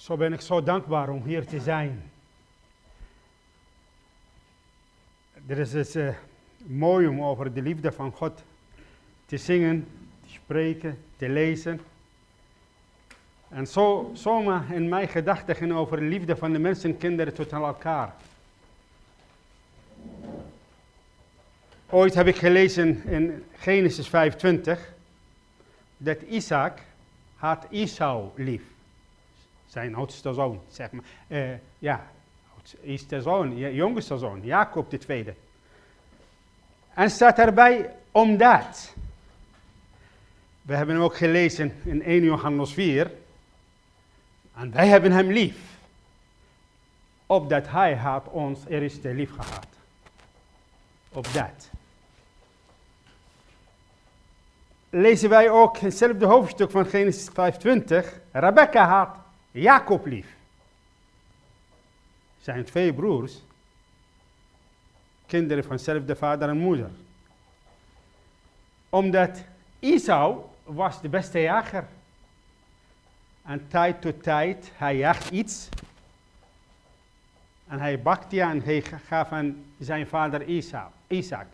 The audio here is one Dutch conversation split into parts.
Zo ben ik zo dankbaar om hier te zijn. Er is het uh, mooi om over de liefde van God te zingen, te spreken, te lezen. En zo, zomaar in mijn gedachten over de liefde van de mensen en kinderen tot elkaar. Ooit heb ik gelezen in Genesis 25 dat Isaac had Isau lief. Zijn oudste zoon, zeg maar. Uh, ja, oudste zoon, jongste zoon, Jacob de tweede. En staat erbij omdat. We hebben hem ook gelezen in 1 Johannes 4. En wij hebben hem lief. Opdat hij had ons eerst lief gehad. Op dat. Lezen wij ook in hetzelfde hoofdstuk van Genesis 25. Rebecca had Jacob lief. Zijn twee broers. Kinderen van dezelfde vader en moeder. Omdat Isau was de beste jager. En tijd tot tijd, hij jacht iets. En hij bakte en hij gaf aan zijn vader Isaac.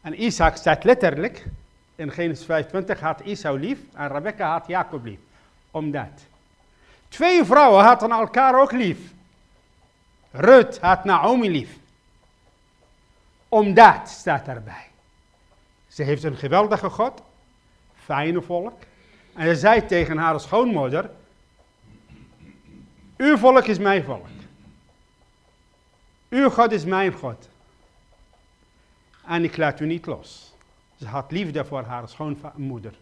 En Isaac staat letterlijk, in Genesis 25 had Isau lief en Rebecca had Jacob lief. Omdat. Twee vrouwen hadden elkaar ook lief. Rut had Naomi lief. Omdat staat erbij. Ze heeft een geweldige God, fijne volk. En ze zei tegen haar schoonmoeder, uw volk is mijn volk. Uw God is mijn God. En ik laat u niet los. Ze had liefde voor haar schoonmoeder.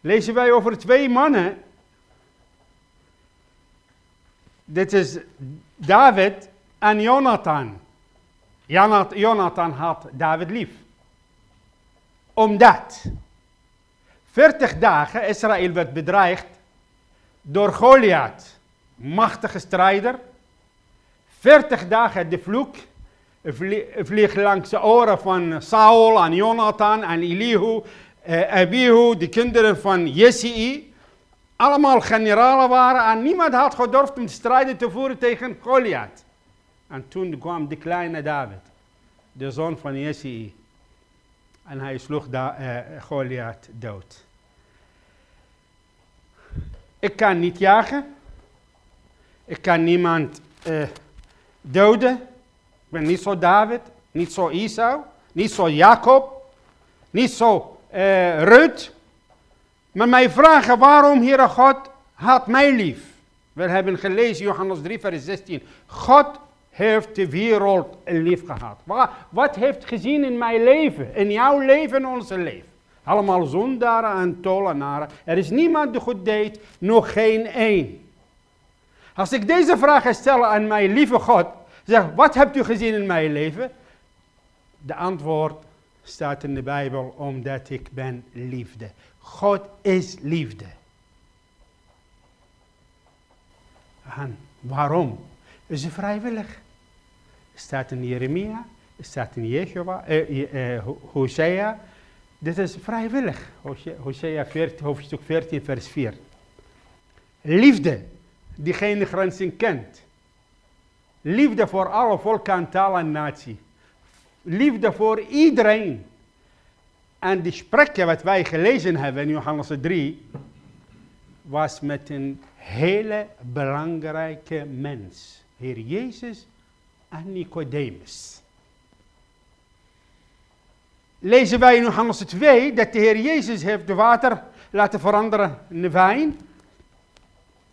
Lezen wij over twee mannen. Dit is David en Jonathan. Jonathan had David lief. Omdat 40 dagen Israël werd bedreigd door Goliath, machtige strijder. 40 dagen de vloek vliegt langs de oren van Saul en Jonathan en Elihu, Abihu, de kinderen van Jesse. Allemaal generalen waren en niemand had gedurfd om strijden te voeren tegen Goliath. En toen kwam de kleine David, de zoon van Jesse. En hij sloeg da, uh, Goliath dood. Ik kan niet jagen. Ik kan niemand uh, doden. Ik ben niet zo David, niet zo Isau, niet zo Jacob, niet zo uh, Rut. Maar mij vragen waarom, Heere God, had mij lief. We hebben gelezen, Johannes 3, vers 16. God heeft de wereld lief gehad. Wat heeft gezien in mijn leven, in jouw leven, in onze leven? Allemaal zondaren en tollenaren. Er is niemand die goed deed, nog geen één. Als ik deze vraag stel aan mijn lieve God, zeg, wat hebt u gezien in mijn leven? De antwoord staat in de Bijbel, omdat ik ben liefde. God is liefde. En waarom? Is het vrijwillig? staat in Jeremia, staat in Jehova, eh, eh, Hosea. Dit is vrijwillig. Hosea 14, hoofdstuk 14, vers 4. Liefde, die geen grenzen kent. Liefde voor alle volken, taal en natie. Liefde voor iedereen. En die spreken wat wij gelezen hebben in Johannes 3, was met een hele belangrijke mens. Heer Jezus en Nicodemus. Lezen wij in Johannes 2 dat de Heer Jezus heeft de water laten veranderen in wijn.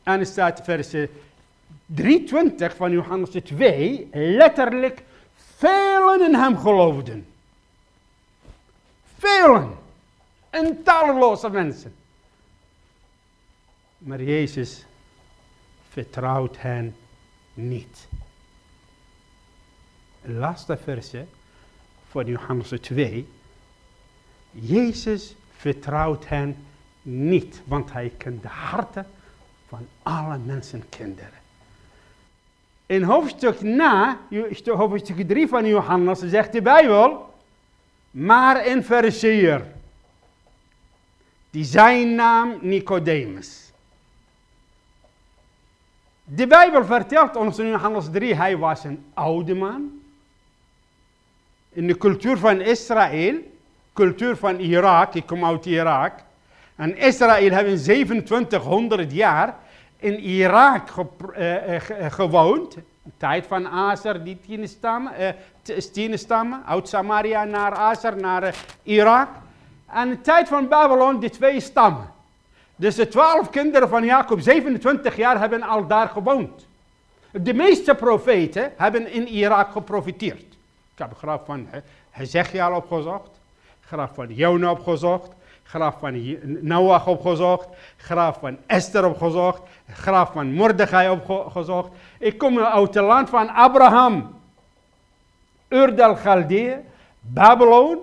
En er staat vers 23 van Johannes 2, letterlijk, velen in hem geloofden. Velen. En talloze mensen. Maar Jezus vertrouwt hen niet laatste verse van Johannes 2. Jezus vertrouwt hen niet, want hij kent de harten van alle mensen kinderen. In hoofdstuk na, hoofdstuk 3 van Johannes, zegt de Bijbel, maar een fariseer, die zijn naam Nicodemus. De Bijbel vertelt ons in Johannes 3, hij was een oude man. In de cultuur van Israël, cultuur van Irak, ik kom uit Irak. En Israël heeft 2700 jaar in Irak uh, gewoond. Tijd van Azer, die tien stammen, tien stammen, uit Samaria naar Azer, naar Irak. En de tijd van Babylon, die twee stammen. Dus de twaalf kinderen van Jacob, 27 jaar, hebben al daar gewoond. De meeste profeten hebben in Irak geprofiteerd. Ik heb graf van Hezekiel opgezocht, graf van Jona opgezocht, graf van Noach opgezocht, graf van Esther opgezocht, graf van Mordechai opgezocht. Ik kom uit het land van Abraham, Ur del Babylon,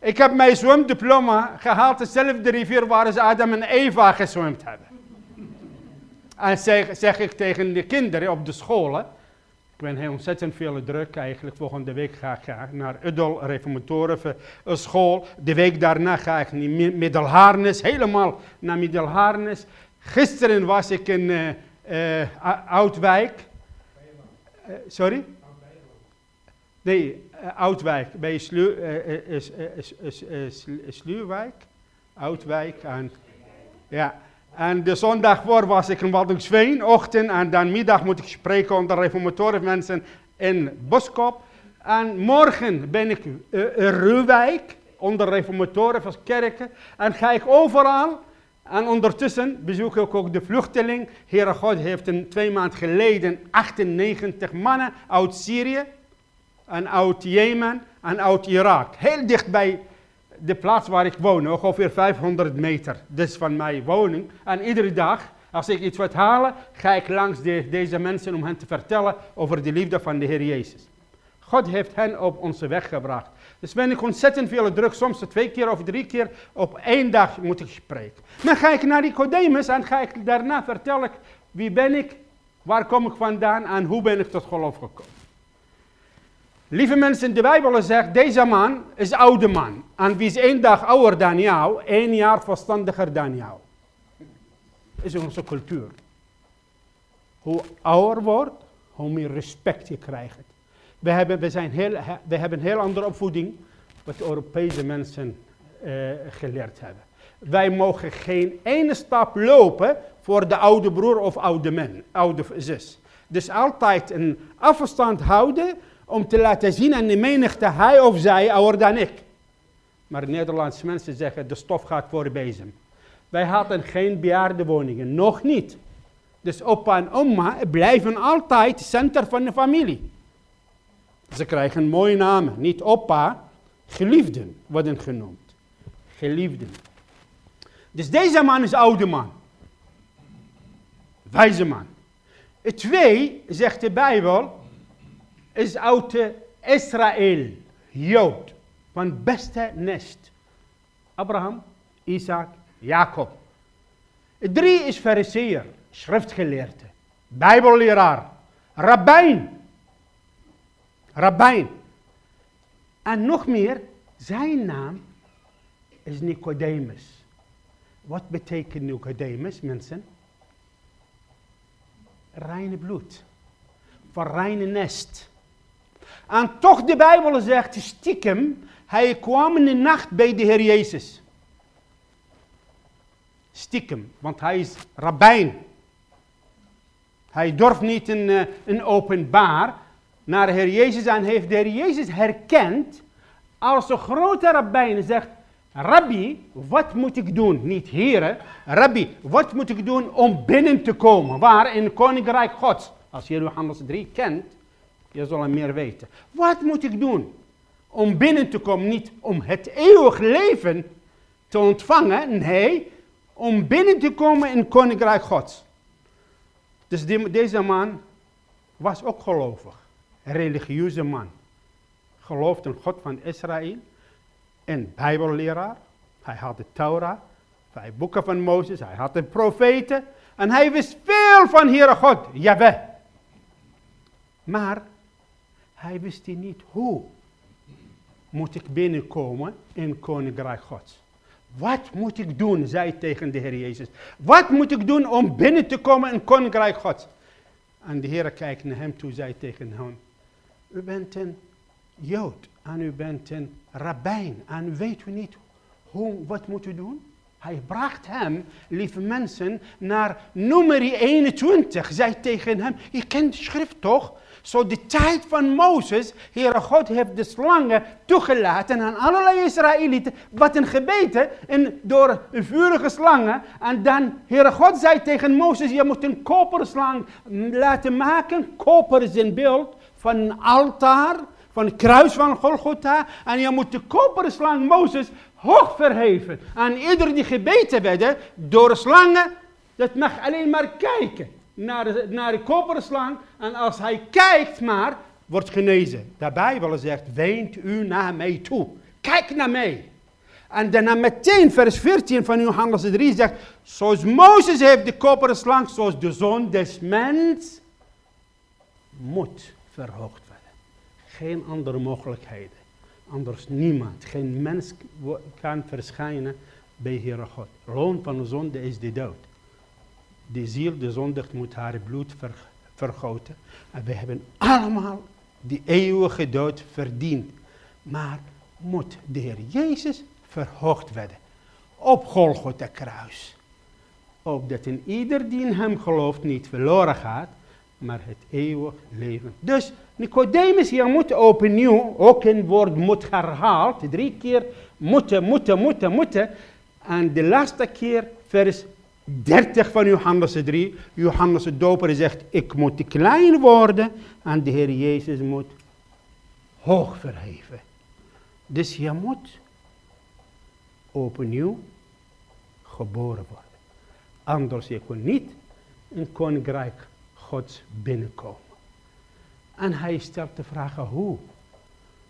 ik heb mijn zwemdiploma gehaald, dezelfde rivier waar ze Adam en Eva gezwemd hebben. En zeg, zeg ik tegen de kinderen op de scholen, ben heel ontzettend veel druk eigenlijk. Volgende week ga ik naar Udol Reformatoren school. De week daarna ga ik naar Middelharnis, helemaal naar Middelharnis. Gisteren was ik in uh, Oudwijk. Uh, sorry? Nee, Oudwijk, bij Slu, Sluwijk. Oudwijk. En, ja. En de zondag voor was ik in Waddinxveen, ochtend. En dan middag moet ik spreken onder reformatoren mensen in Boskop. En morgen ben ik in Ruwijk, onder reformatoren van kerken. En ga ik overal. En ondertussen bezoek ik ook de vluchteling. Heere God heeft een twee maanden geleden 98 mannen uit Syrië en uit Jemen en uit Irak. Heel dicht bij de plaats waar ik woon, ongeveer 500 meter. Dus van mijn woning. En iedere dag, als ik iets wil halen, ga ik langs de, deze mensen om hen te vertellen over de liefde van de Heer Jezus. God heeft hen op onze weg gebracht. Dus ben ik ontzettend veel druk, soms twee keer of drie keer op één dag moet ik spreken. Dan ga ik naar Nicodemus en ga ik daarna vertellen wie ben ik, waar kom ik vandaan en hoe ben ik tot geloof gekomen. Lieve mensen, de Bijbel zegt, deze man is oude man. En wie is één dag ouder dan jou, één jaar verstandiger dan jou. is onze cultuur. Hoe ouder wordt, hoe meer respect je krijgt. We hebben, we zijn heel, we hebben een heel andere opvoeding wat Europese mensen uh, geleerd hebben. Wij mogen geen ene stap lopen voor de oude broer of oude man, oude zus. Dus altijd een afstand houden om te laten zien aan de menigte, hij of zij ouder dan ik. Maar Nederlandse mensen zeggen, de stof gaat voor bezem. Wij hadden geen bejaardenwoningen, nog niet. Dus opa en oma blijven altijd centrum van de familie. Ze krijgen mooie namen, niet opa, geliefden worden genoemd. Geliefden. Dus deze man is oude man. Wijze man. Twee, zegt de Bijbel, is uit Israël, Jood, van beste nest. Abraham, Isaac, Jacob. Drie is fariseer, schriftgeleerde, bijbelleraar, rabbijn. Rabbijn. En nog meer, zijn naam is Nicodemus. Wat betekent Nicodemus, mensen? Reine bloed. Van reine nest. En toch de Bijbel zegt stiekem, hij kwam in de nacht bij de Heer Jezus. Stiekem, want hij is rabbijn. Hij durft niet in, in openbaar naar de Heer Jezus en heeft de Heer Jezus herkend als een grote rabbijn en zegt, Rabbi, wat moet ik doen? Niet heren, Rabbi, wat moet ik doen om binnen te komen? Waar? In het Koninkrijk Gods. Als je Johannes 3 kent, je zal meer weten. Wat moet ik doen om binnen te komen? Niet om het eeuwig leven te ontvangen, nee, om binnen te komen in het koninkrijk Gods. Dus deze man was ook gelovig, een religieuze man. Geloofde in God van Israël, een bijbelleraar. Hij had de Torah, vijf boeken van Mozes, hij had de profeten. En hij wist veel van Heere God, Jaweh. Maar hij wist niet hoe moet ik binnenkomen in Koninkrijk Gods. Wat moet ik doen, zei tegen de Heer Jezus. Wat moet ik doen om binnen te komen in Koninkrijk Gods? En de Heer kijkt naar hem toe, zei tegen hem, u bent een Jood en u bent een rabbijn en weet u niet hoe, wat moet u doen? Hij bracht hem, lieve mensen, naar nummer 21. Zei tegen hem, je kent schrift toch? Zo de tijd van Mozes, Heere God heeft de slangen toegelaten aan allerlei Israëlieten, wat een gebeten en door vurige slangen. En dan, Heere God zei tegen Mozes, je moet een koperslang laten maken. Koper is een beeld van een altaar, van het kruis van Golgotha. En je moet de koperslang Mozes hoog verheven. En ieder die gebeten werden door slangen, dat mag alleen maar kijken naar naar de koperslang. En als hij kijkt maar, wordt genezen. De Bijbel zegt, weent u naar mij toe. Kijk naar mij. En daarna meteen vers 14 van Johannes 3 zegt, zoals Mozes heeft de koperen slang, zoals de zoon des mens moet verhoogd worden. Geen andere mogelijkheden. Anders niemand, geen mens kan verschijnen bij Heere God. Loon van de zonde is de dood. De ziel, de zondig, moet haar bloed vergoten. En we hebben allemaal die eeuwige dood verdiend. Maar moet de Heer Jezus verhoogd worden. Op Golgotha kruis. Opdat in ieder die in hem gelooft niet verloren gaat, maar het eeuwig leven. Dus Nicodemus hier moet opnieuw, ook een woord moet herhaald, drie keer moeten, moeten, moeten, moeten. En de laatste keer vers 30 van Johannes 3. Johannes de doper zegt, ik moet klein worden en de Heer Jezus moet hoog verheven. Dus je moet opnieuw geboren worden. Anders je kon niet in koninkrijk Gods binnenkomen. En hij stelt de vraag, hoe?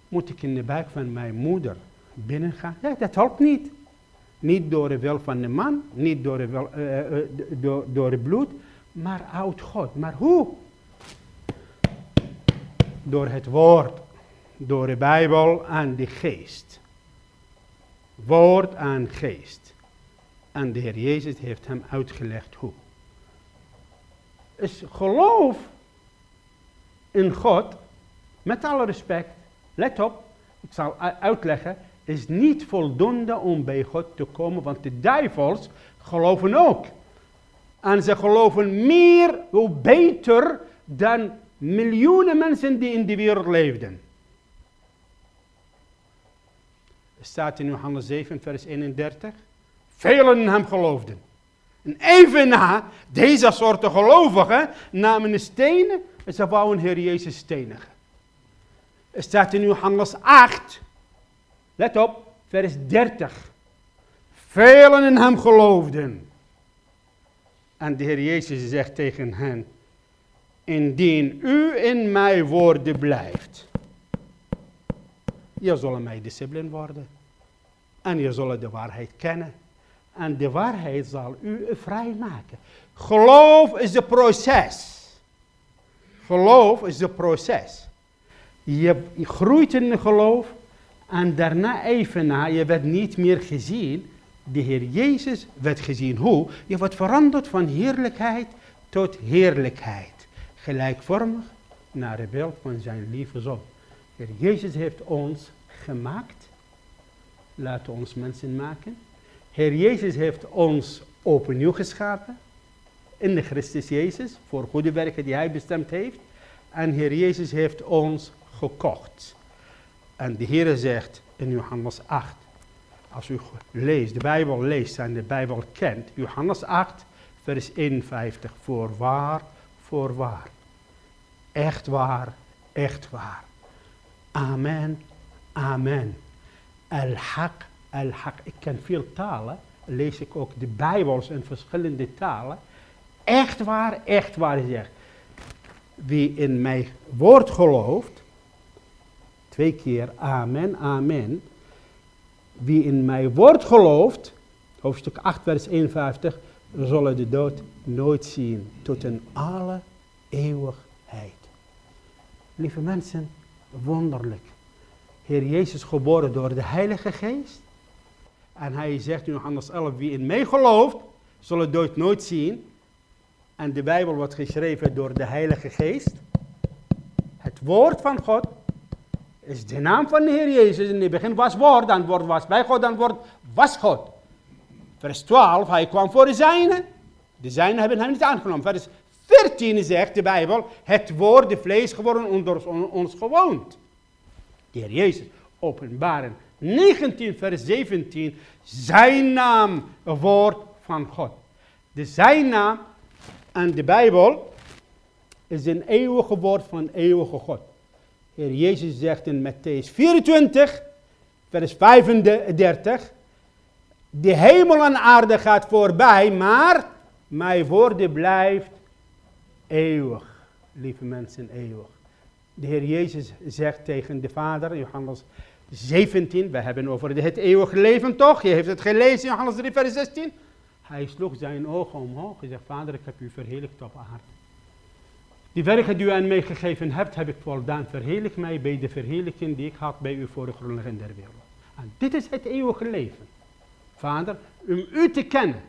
Moet ik in de buik van mijn moeder binnengaan? Ja, dat helpt niet. Niet door de wil van de man, niet door, de wil, uh, uh, door, door het bloed, maar uit God. Maar hoe? Door het woord, door de Bijbel en de geest. Woord en geest. En de Heer Jezus heeft hem uitgelegd hoe. Is geloof in God, met alle respect, let op, ik zal uitleggen, is niet voldoende om bij God te komen, want de duivels geloven ook. En ze geloven meer, hoe beter, dan miljoenen mensen die in de wereld leefden. Er staat in Johannes 7, vers 31. Velen in hem geloofden. En even na, deze soorten gelovigen namen de stenen en ze wouden Heer Jezus stenigen. Er staat in Johannes 8, Let op, vers 30. Velen in hem geloofden. En de Heer Jezus zegt tegen hen, indien u in mijn woorden blijft, je zal mijn discipline worden. En je zal de waarheid kennen. En de waarheid zal u vrij maken. Geloof is het proces. Geloof is het proces. Je groeit in geloof en daarna even na, je werd niet meer gezien. De Heer Jezus werd gezien. Hoe? Je wordt veranderd van heerlijkheid tot heerlijkheid. Gelijkvormig naar het beeld van zijn lieve zoon. Heer Jezus heeft ons gemaakt. Laten ons mensen maken. Heer Jezus heeft ons opnieuw geschapen. In de Christus Jezus. Voor goede werken die hij bestemd heeft. En Heer Jezus heeft ons gekocht. En de Heer zegt in Johannes 8, als u leest, de Bijbel leest en de Bijbel kent, Johannes 8, vers 51, voorwaar, voorwaar. Echt waar, echt waar. Amen, amen. Al-Haq, al-Haq. Ik ken veel talen, lees ik ook de Bijbels in verschillende talen. Echt waar, echt waar, zegt. Wie in mijn woord gelooft, Twee keer amen, amen. Wie in mijn woord gelooft, hoofdstuk 8 vers 51, zullen de dood nooit zien tot in alle eeuwigheid. Lieve mensen, wonderlijk. Heer Jezus geboren door de Heilige Geest. En hij zegt in Johannes 11, wie in mij gelooft, zal de dood nooit zien. En de Bijbel wordt geschreven door de Heilige Geest. Het woord van God is de naam van de Heer Jezus. In het begin was woord, dan woord was bij God, dan woord was God. Vers 12, hij kwam voor de zijnen. De zijnen hebben hem niet aangenomen. Vers 14 zegt de Bijbel, het woord de vlees geworden onder ons gewoond. De Heer Jezus, openbaren 19 vers 17, zijn naam, woord van God. De zijn naam en de Bijbel is een eeuwige woord van eeuwige God. Heer Jezus zegt in Matthäus 24, vers 35, de hemel en aarde gaat voorbij, maar mijn woorden blijft eeuwig. Lieve mensen, eeuwig. De Heer Jezus zegt tegen de Vader, Johannes 17, we hebben over het eeuwige leven toch? Je heeft het gelezen, Johannes 3, vers 16. Hij sloeg zijn ogen omhoog en zegt, Vader, ik heb u verheerlijkt op aarde. Die werken die u aan mij gegeven hebt, heb ik voldaan. Verheerlijk mij bij de verheerlijking die ik had bij u voor de grondlegging der wereld. En dit is het eeuwige leven. Vader, om u te kennen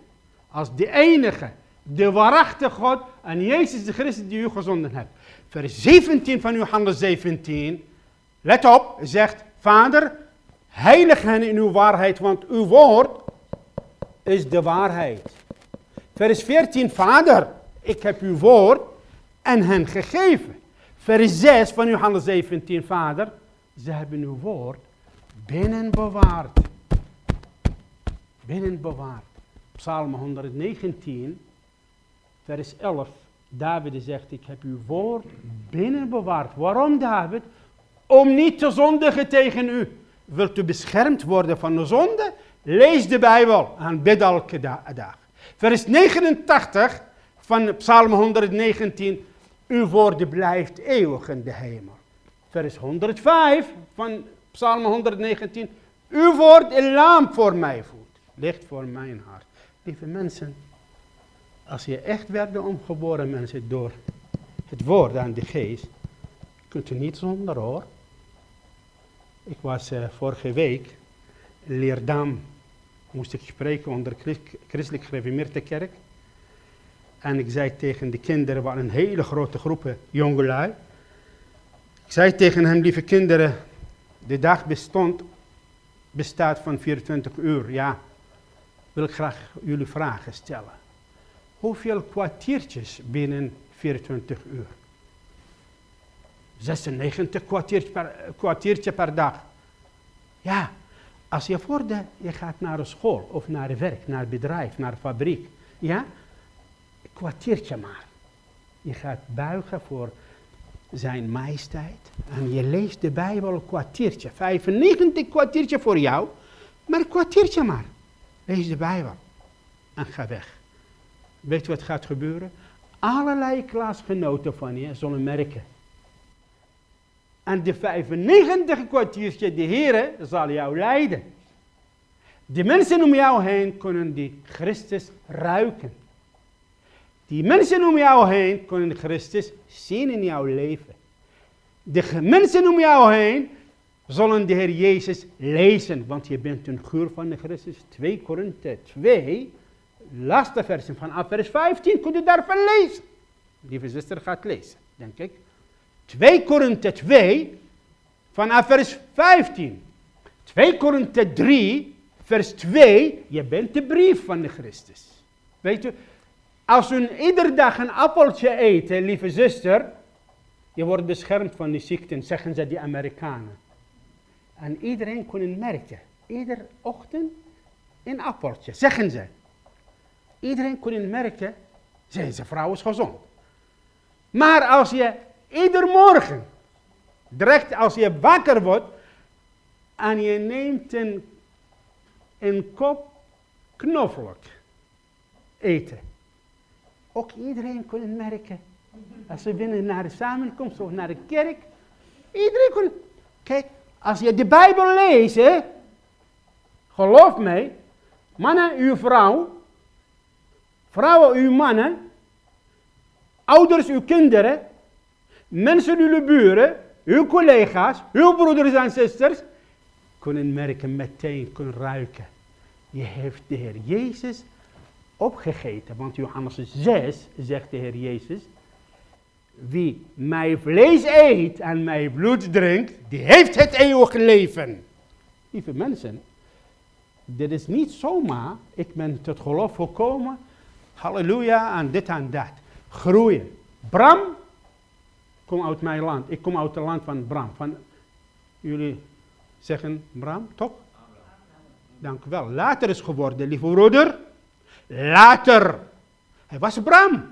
als de enige, de waarachtige God en Jezus de Christus die u gezonden hebt. Vers 17 van uw handen 17, let op, zegt Vader, heilig hen in uw waarheid, want uw woord is de waarheid. Vers 14, Vader, ik heb uw woord en hen gegeven. Vers 6 van Johannes 17, Vader, ze hebben uw woord binnen bewaard. Binnen bewaard. Psalm 119, vers 11. David zegt, ik heb uw woord binnen bewaard. Waarom David? Om niet te zondigen tegen u. Wilt u beschermd worden van de zonde? Lees de Bijbel en bid elke dag. Vers 89 van Psalm 119. Uw woorden blijft eeuwig in de hemel. Vers 105 van Psalm 119. Uw woord een lamp voor mij voet. Licht voor mijn hart. Lieve mensen, als je echt werd omgeboren mensen door het woord aan de geest, kunt u niet zonder hoor. Ik was uh, vorige week in Leerdam, moest ik spreken onder Christelijk Gereformeerde Kerk. En ik zei tegen de kinderen, waren een hele grote groepen jongelui. Ik zei tegen hen, lieve kinderen, de dag bestond, bestaat van 24 uur. Ja, wil ik graag jullie vragen stellen. Hoeveel kwartiertjes binnen 24 uur? 96 kwartiertje per, kwartiertje per dag. Ja, als je voor de, je gaat naar de school of naar werk, naar het bedrijf, naar fabriek. Ja, kwartiertje maar. Je gaat buigen voor zijn majesteit. En je leest de Bijbel een kwartiertje. 95 kwartiertje voor jou, maar een kwartiertje maar. Lees de Bijbel. En ga weg. Weet wat gaat gebeuren? Allerlei klasgenoten van je zullen merken. En de 95 kwartiertje, de Heer zal jou leiden. De mensen om jou heen kunnen die Christus ruiken. Die mensen om jou heen kunnen Christus zien in jouw leven. De mensen om jou heen zullen de Heer Jezus lezen, want je bent een geur van de Christus. 2 Korinthe 2, laatste versie van vers 15, kunt u daarvan lezen. Lieve zuster gaat lezen, denk ik. 2 Korinthe 2, vanaf vers 15. 2 Korinthe 3, vers 2, je bent de brief van de Christus. Weet u, als u iedere dag een appeltje eet, lieve zuster, je wordt beschermd van die ziekten, zeggen ze die Amerikanen. En iedereen kon merken, iedere ochtend een appeltje, zeggen ze. Iedereen kon merken, deze vrouw is gezond. Maar als je ieder morgen, direct als je wakker wordt, en je neemt een, een kop knoflook eten. Ook iedereen kon merken. Als we binnen naar de samenkomst of naar de kerk. Iedereen kon. Kijk, als je de Bijbel leest, geloof mij, mannen, uw vrouw, vrouwen, uw mannen, ouders, uw kinderen, mensen, uw buren, uw collega's, uw broeders en zusters, kunnen merken meteen, kunnen ruiken. Je heeft de Heer Jezus opgegeten. Want Johannes 6 zegt de Heer Jezus, wie mijn vlees eet en mijn bloed drinkt, die heeft het eeuwige leven. Lieve mensen, dit is niet zomaar, ik ben tot geloof gekomen, halleluja, en dit en dat. Groeien. Bram, kom uit mijn land. Ik kom uit het land van Bram. Van, jullie zeggen Bram, toch? Dank u wel. Later is geworden, lieve broeder. Later. Hij was Bram.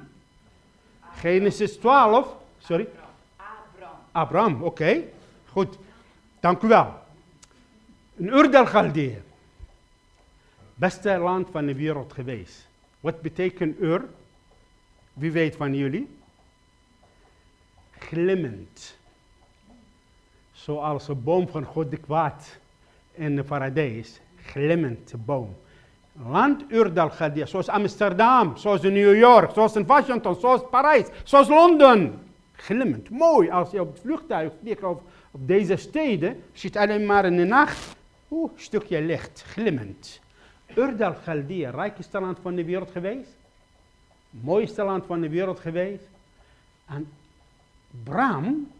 Genesis 12. Sorry? Abraham. Abraham, oké. Goed. Dank u wel. Een Ur del Galdeeën. Beste land van de wereld geweest. Wat betekent Ur? Wie weet van jullie? Glimmend. Zoals een boom van God de kwaad in de paradijs. Glimmend boom. Land Urdal Gadia, zoals Amsterdam, zoals New York, zoals in Washington, zoals Parijs, zoals Londen. Glimmend, mooi. Als je op het vliegtuig vliegt op, op deze steden, ziet alleen maar in de nacht, oeh, stukje licht, glimmend. Urdal Galdia, rijkste land van de wereld geweest. Mooiste land van de wereld geweest. En Bram,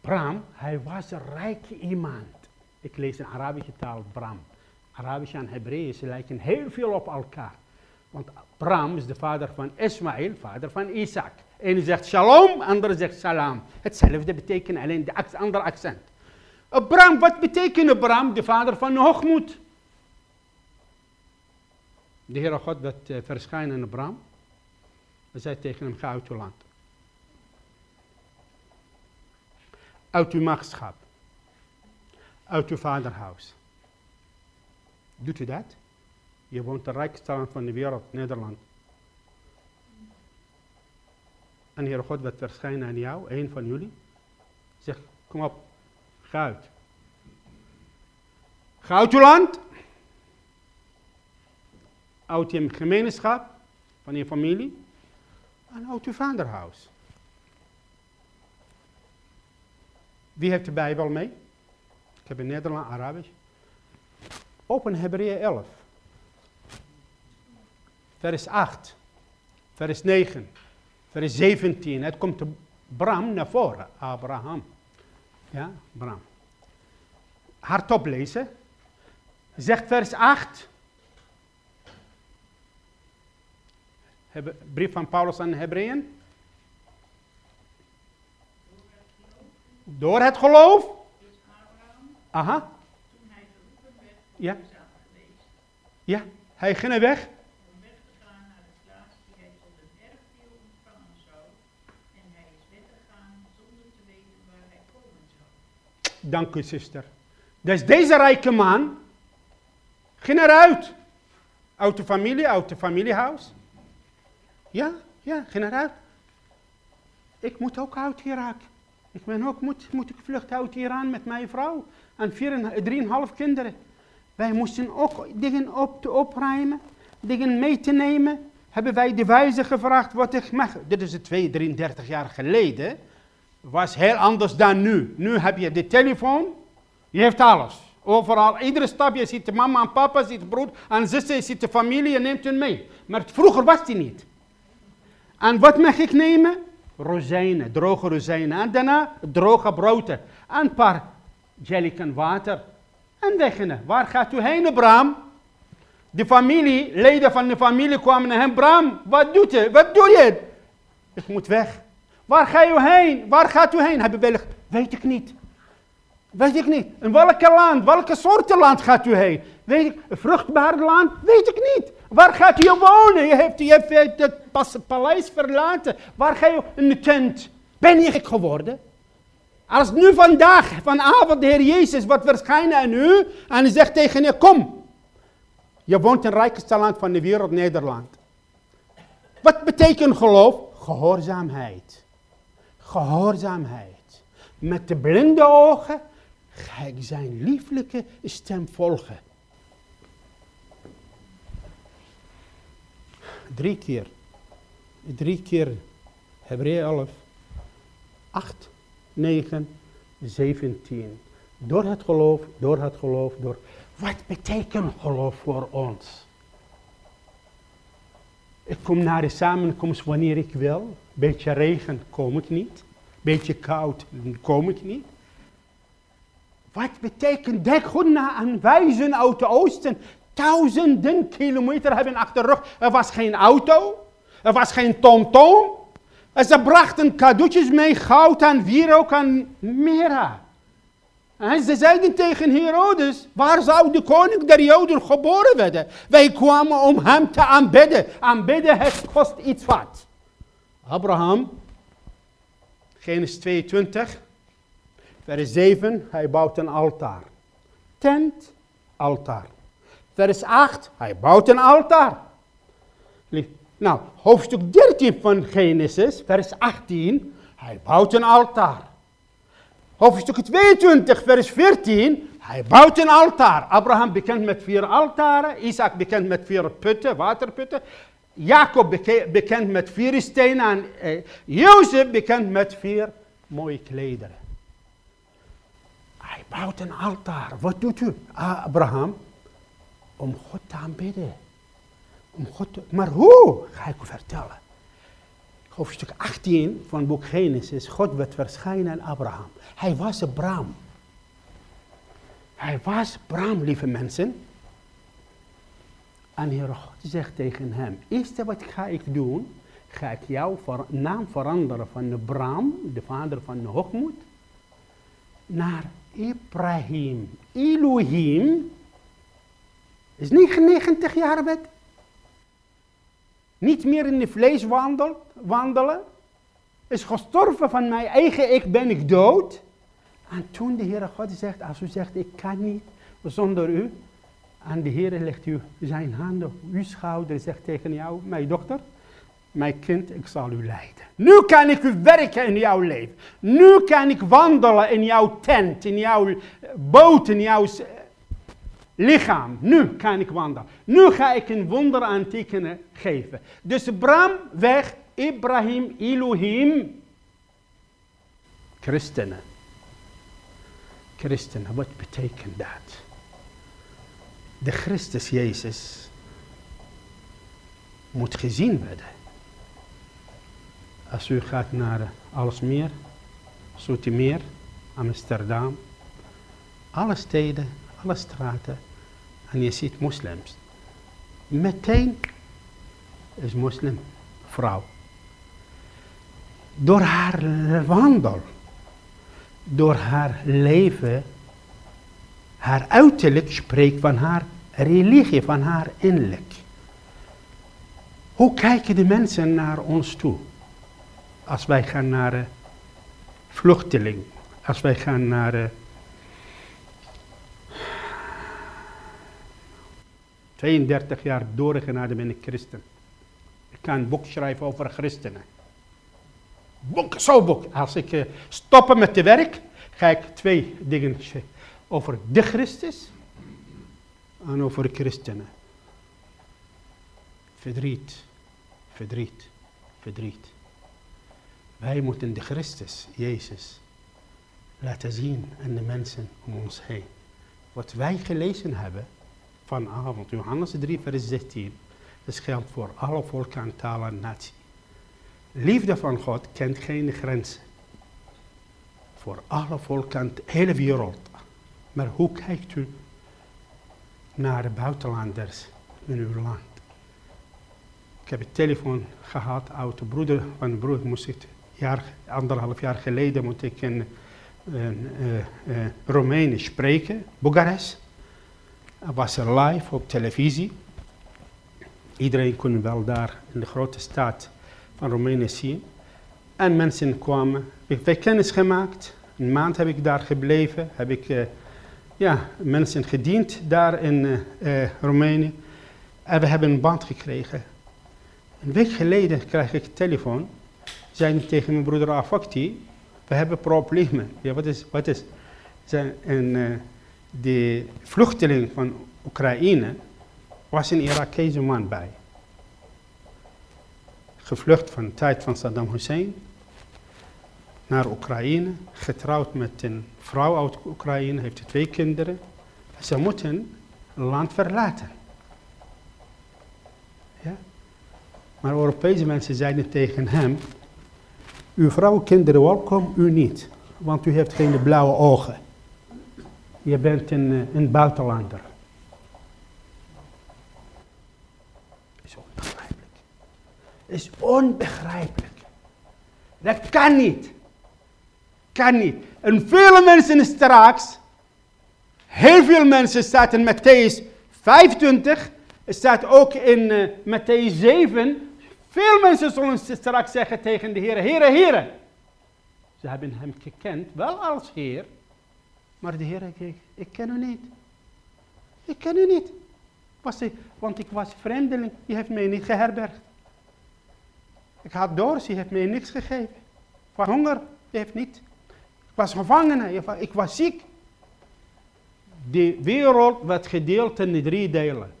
Bram, hij was een rijke iemand. Ik lees in Arabische taal Bram. Arabisch en Hebreeuws lijken heel veel op elkaar. Want Bram is de vader van Ismaël, vader van Isaac. Eén zegt shalom, andere zegt salam. Hetzelfde betekent alleen de andere accent. Bram, wat betekent Bram? De vader van hoogmoed. De Heere God werd uh, verschijnen in Bram. En zei tegen hem, ga uit uw land. Uit uw machtschap. Uit uw vaderhuis. Doet u dat? Je woont de rijkste land van de wereld, Nederland. En Heer God werd verschijnen aan jou, een van jullie. Zeg, kom op, ga uit. Ga uit uw land. Uit je gemeenschap, van je familie. En uit uw vaderhuis. Wie heeft de Bijbel mee? Ik heb in Nederland, Arabisch. Open Hebreeën 11. Vers 8. Vers 9. Vers 17. Het komt Bram naar voren. Abraham. Ja, Bram. Hardop lezen. Zegt vers 8. Brief van Paulus aan de Hebreeën. Door het geloof. Aha. Ja. Ja, hij ging er weg. Dank u, zuster. Dus deze rijke man ging eruit. Uit de familie, uit de familiehuis. Ja, ja, ging eruit. Ik moet ook uit Irak. Ik ben ook, moet, moet ik vluchten uit Iran met mijn vrouw. En vier, drieënhalf kinderen. Wij moesten ook dingen op te opruimen, dingen mee te nemen. Hebben wij de wijze gevraagd wat ik mag. Dit is 2, 33 jaar geleden. Was heel anders dan nu. Nu heb je de telefoon, je hebt alles. Overal, iedere stap, je ziet mama en papa, je ziet broer en zussen, je ziet de familie, je neemt hun mee. Maar vroeger was die niet. En wat mag ik nemen? Rozijnen, droge rozijnen. En daarna droge broden. En een paar jelliken water. En weggingen. Waar gaat u heen, Bram? De familie, leden van de familie kwamen naar hem. Bram, wat doet je? Wat doe je? Ik moet weg. Waar ga je heen? Waar gaat u heen? Hebben welk? Weet ik niet. Weet ik niet. In welke land, welke soorten land gaat u heen? Weet ik, een vruchtbaar land? Weet ik niet. Waar gaat u wonen? Je hebt, je hebt het paleis verlaten. Waar ga je? In de tent. Ben je gek geworden? Als nu vandaag, vanavond de Heer Jezus wordt verschijnen aan u en zegt tegen je, kom. Je woont in het rijkste land van de wereld, Nederland. Wat betekent geloof? Gehoorzaamheid. Gehoorzaamheid. Met de blinde ogen ga ik zijn lieflijke stem volgen. Drie keer. Drie keer. Hebreeën 11. 8. 9, 17. Door het geloof, door het geloof, door. Wat betekent geloof voor ons? Ik kom naar de samenkomst wanneer ik wil. Beetje regen, kom ik niet. Beetje koud, kom ik niet. Wat betekent dat goed na aan wijzen uit het oosten? Duizenden kilometer hebben achter de rug. Er was geen auto. Er was geen tomtom. En ze brachten cadeautjes mee, goud en wierook en mera. En ze zeiden tegen Herodes, waar zou de koning der Joden geboren worden? Wij kwamen om hem te aanbidden. Aanbidden het kost iets wat. Abraham, Genesis 22, vers 7, hij bouwt een altaar. Tent, altaar. Vers 8, hij bouwt een altaar. Nou, hoofdstuk 13 van Genesis, vers 18, hij bouwt een altaar. Hoofdstuk 22, vers 14, hij bouwt een altaar. Abraham bekend met vier altaren, Isaac bekend met vier putten, waterputten. Jacob bekend met vier stenen en eh, Jozef bekend met vier mooie klederen. Hij bouwt een altaar. Wat doet u, Abraham? Om God te aanbidden. God maar hoe? Ga ik u vertellen. Hoofdstuk 18 van het boek Genesis. God werd verschijnen aan Abraham. Hij was Bram. Hij was Bram, lieve mensen. En Heer God zegt tegen hem, eerste wat ga ik doen, ga ik jouw naam veranderen van Bram, de vader van hoogmoed, naar Ibrahim. Elohim is 99 jaar wet. Niet meer in de vlees wandelen. Is gestorven van mijn eigen ik ben ik dood. En toen de Heere God zegt, als u zegt ik kan niet zonder u. En de Heer legt u zijn handen op uw schouder zegt tegen jou, mijn dochter, mijn kind, ik zal u leiden. Nu kan ik werken in jouw leven. Nu kan ik wandelen in jouw tent, in jouw boot, in jouw lichaam. Nu kan ik wandelen. Nu ga ik een wonder aan geven. Dus Bram weg, Ibrahim, Elohim. Christenen. Christenen, wat betekent dat? De Christus Jezus moet gezien worden. Als u gaat naar Alsmeer, Zoetermeer, Amsterdam, alle steden, alle straten, en je ziet moslims. Meteen is moslim vrouw. Door haar wandel, door haar leven, haar uiterlijk spreekt van haar religie, van haar innerlijk. Hoe kijken de mensen naar ons toe? Als wij gaan naar vluchteling, als wij gaan naar 32 jaar doorgenade ben ik christen. Ik kan een boek schrijven over christenen. Boek, zo boek. Als ik stoppen met de werk, ga ik twee dingen over de Christus en over christenen. Verdriet, verdriet, verdriet. Wij moeten de Christus, Jezus, laten zien aan de mensen om ons heen. Wat wij gelezen hebben, vanavond. Johannes 3, vers 16. Dat geldt voor alle volken, talen en natie. Liefde van God kent geen grenzen. Voor alle volken, de hele wereld. Maar hoe kijkt u naar de buitenlanders in uw land? Ik heb een telefoon gehad uit de broeder van de broer. Moest ik jaar, anderhalf jaar geleden moet ik in, in uh, Roemenië spreken, Boekarest. Was er live op televisie. Iedereen kon wel daar in de grote stad van Roemenië zien. En mensen kwamen. Ik heb kennis gemaakt. Een maand heb ik daar gebleven. Heb ik uh, ja, mensen gediend daar in uh, uh, Roemenië. En we hebben een band gekregen. Een week geleden kreeg ik een telefoon. Zijn tegen mijn broeder Afakti. We hebben problemen. Ja, wat is, wat is? Zijn, en, de vluchteling van Oekraïne was een Irakese man bij. Gevlucht van de tijd van Saddam Hussein naar Oekraïne, getrouwd met een vrouw uit Oekraïne, heeft twee kinderen. Ze moeten het land verlaten. Ja? Maar Europese mensen zeiden tegen hem, uw vrouw kinderen welkom, u niet. Want u heeft geen blauwe ogen. Je bent een, eh, een buitenlander. Is onbegrijpelijk. Is onbegrijpelijk. Dat kan niet. Kan niet. En vele mensen straks, heel veel mensen staat in Matthäus 25, staat ook in uh, Matthäus 7. Veel mensen zullen straks zeggen tegen de Heer, Heere, Heere. Ze hebben hem gekend, wel als Heer, maar de Heer zegt, ik ken u niet. Ik ken u niet. Was want ik was vreemdeling, je heeft mij niet geherbergd. Ik had dorst, je heeft mij niks gegeven. Ik was honger, je heeft niet. Ik was gevangene, ik was ziek. De wereld werd gedeeld in de drie delen.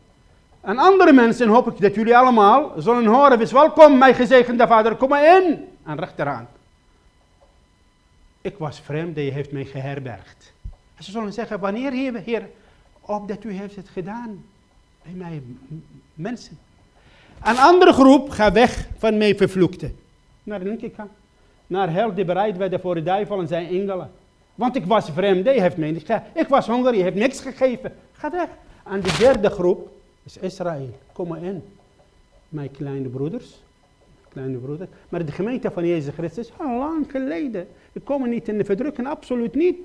En andere mensen, hoop ik dat jullie allemaal zullen horen, wees welkom, mijn gezegende vader, kom maar in. En rechteraan. Ik was vreemd, je heeft mij geherbergd. Ze zullen zeggen, wanneer, Heer, Heer, opdat u heeft het gedaan bij mij mensen. Een andere groep gaat weg van mij vervloekte. Naar de linkerkant. Naar hel die bereid werden voor de duivel en zijn engelen. Want ik was vreemd, je heeft mij niet gegeven. Ik was honger, je heeft niks gegeven. Ga weg. En de derde groep is Israël. Kom maar in. Mijn kleine broeders. Kleine broeders. Maar de gemeente van Jezus Christus, al lang geleden. We komen niet in de verdrukking, absoluut niet.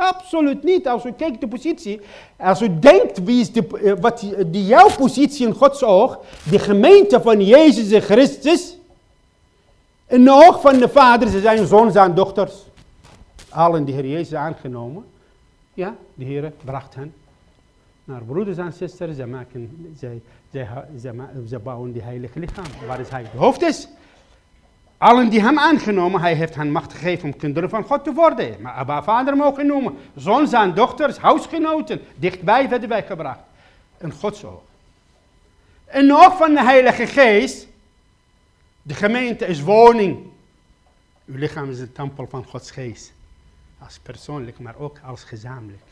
Absoluut niet. Als u kijkt de positie, als u denkt wie is de, eh, wat die, jouw positie in Gods oog, de gemeente van Jezus Christus, in de oog van de Vader, ze zijn zoons en dochters. Allen die Heer Jezus aangenomen. Ja, de Heer bracht hen naar broeders en zusters. Ze, maken, zij, zij, zij bouwen die heilige lichaam. Waar is hij het hoofd is. Allen die hem aangenomen, hij heeft hen macht gegeven om kinderen van God te worden. Maar Abba vader mogen noemen. Zons en dochters, huisgenoten, dichtbij werden wij gebracht. Een Gods oog. En nog van de Heilige Geest. De gemeente is woning. Uw lichaam is de tempel van Gods Geest. Als persoonlijk, maar ook als gezamenlijk.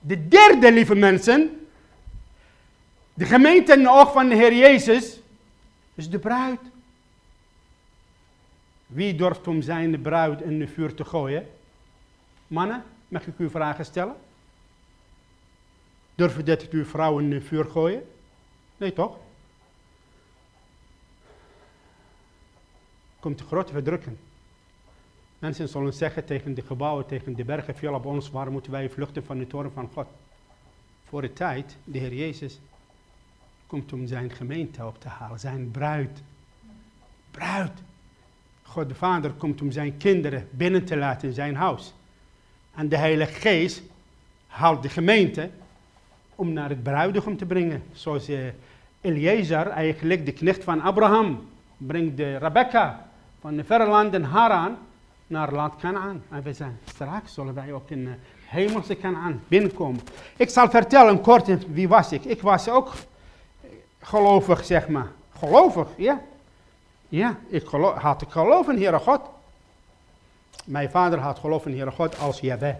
De derde, lieve mensen. De gemeente in de oog van de Heer Jezus is de bruid. Wie durft om zijn bruid in de vuur te gooien? Mannen, mag ik u vragen stellen? Durf je dat uw vrouw in de vuur gooien? Nee toch? Komt de grote verdrukking. Mensen zullen zeggen tegen de gebouwen, tegen de bergen, veel op ons, waar moeten wij vluchten van de toren van God? Voor de tijd, de Heer Jezus komt om zijn gemeente op te halen, zijn bruid. Bruid. God de Vader komt om zijn kinderen binnen te laten in zijn huis. En de Heilige Geest haalt de gemeente om naar het bruidegom te brengen. Zoals uh, Eliezer, eigenlijk de knecht van Abraham, brengt de Rebecca van de verre landen Haran naar land Canaan. En we zijn straks zullen wij ook in de hemelse Canaan binnenkomen. Ik zal vertellen kort wie was ik. Ik was ook gelovig, zeg maar. Gelovig, ja. Ja, ik had ik geloof in Heere God. Mijn vader had geloof in Heere God als Jabé.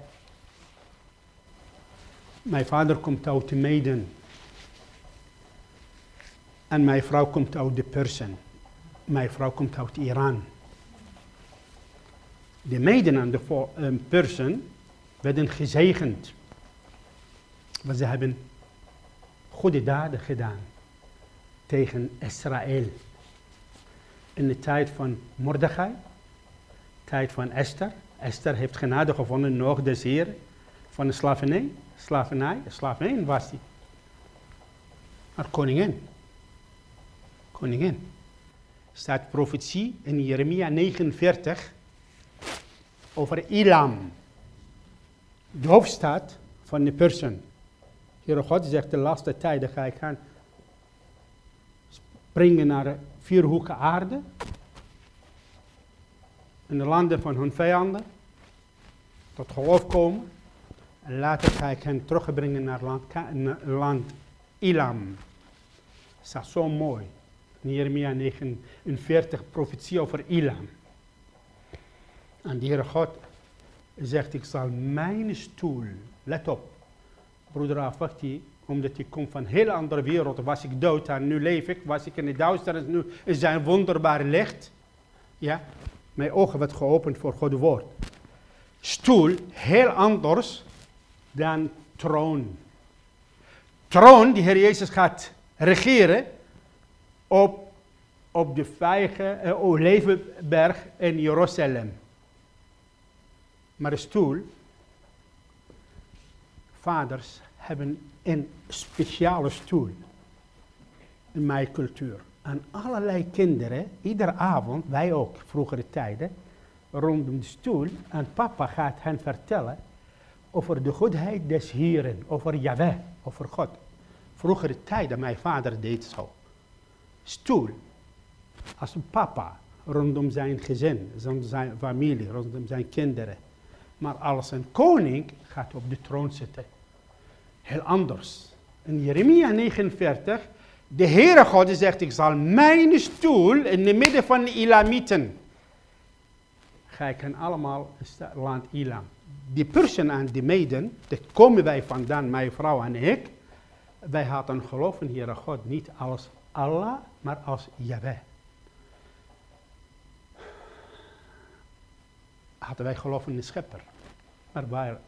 Mijn vader komt uit de Meden. En mijn vrouw komt uit de Persen. Mijn vrouw komt uit Iran. De Meden en de Persen werden gezegend. Want ze hebben goede daden gedaan tegen Israël in de tijd van Mordechai, tijd van Esther. Esther heeft genade gevonden, nog des Heer, van de slavernij. Slavernij, slavernij was hij. Maar koningin. Koningin. Staat profetie in Jeremia 49 over Ilam. De hoofdstad van de persoon. Heere God zegt de laatste tijden ga ik gaan springen naar vierhoeken aarde. In de landen van hun vijanden. Tot geloof komen. En later ga ik hen terugbrengen naar land, land Ilam. Dat zo mooi. In Jeremia 49 profetie over Ilam. En de Heere God zegt, ik zal mijn stoel, let op, broeder Afwachti, Omdat ik kom van een hele andere wereld. Was ik dood en nu leef ik. Was ik in de duisternis, nu is zijn wonderbaar licht. Ja, mijn ogen werd geopend voor Gods woord. Stoel, heel anders dan troon. Troon, die Heer Jezus gaat regeren op, op de vijge uh, Olijvenberg in Jeruzalem. Maar een stoel, vaders hebben een speciale stoel in mijn cultuur. En allerlei kinderen, iedere avond, wij ook, vroegere tijden, rondom de stoel. En papa gaat hen vertellen over de goedheid des Heren, over Yahweh, over God. Vroegere tijden, mijn vader deed zo. Stoel, als een papa, rondom zijn gezin, rondom zijn familie, rondom zijn kinderen. Maar als een koning gaat op de troon zitten. Heel anders. In Jeremia 49, de Heere God zegt, ik zal mijn stoel in het midden van de Ilamieten. Ga hen allemaal land Ilam. Die Persen en die meiden, daar komen wij vandaan, mijn vrouw en ik. Wij hadden geloof in Heere God niet als Allah, maar als Yahweh. Hadden wij geloof in de schepper. Maar waar,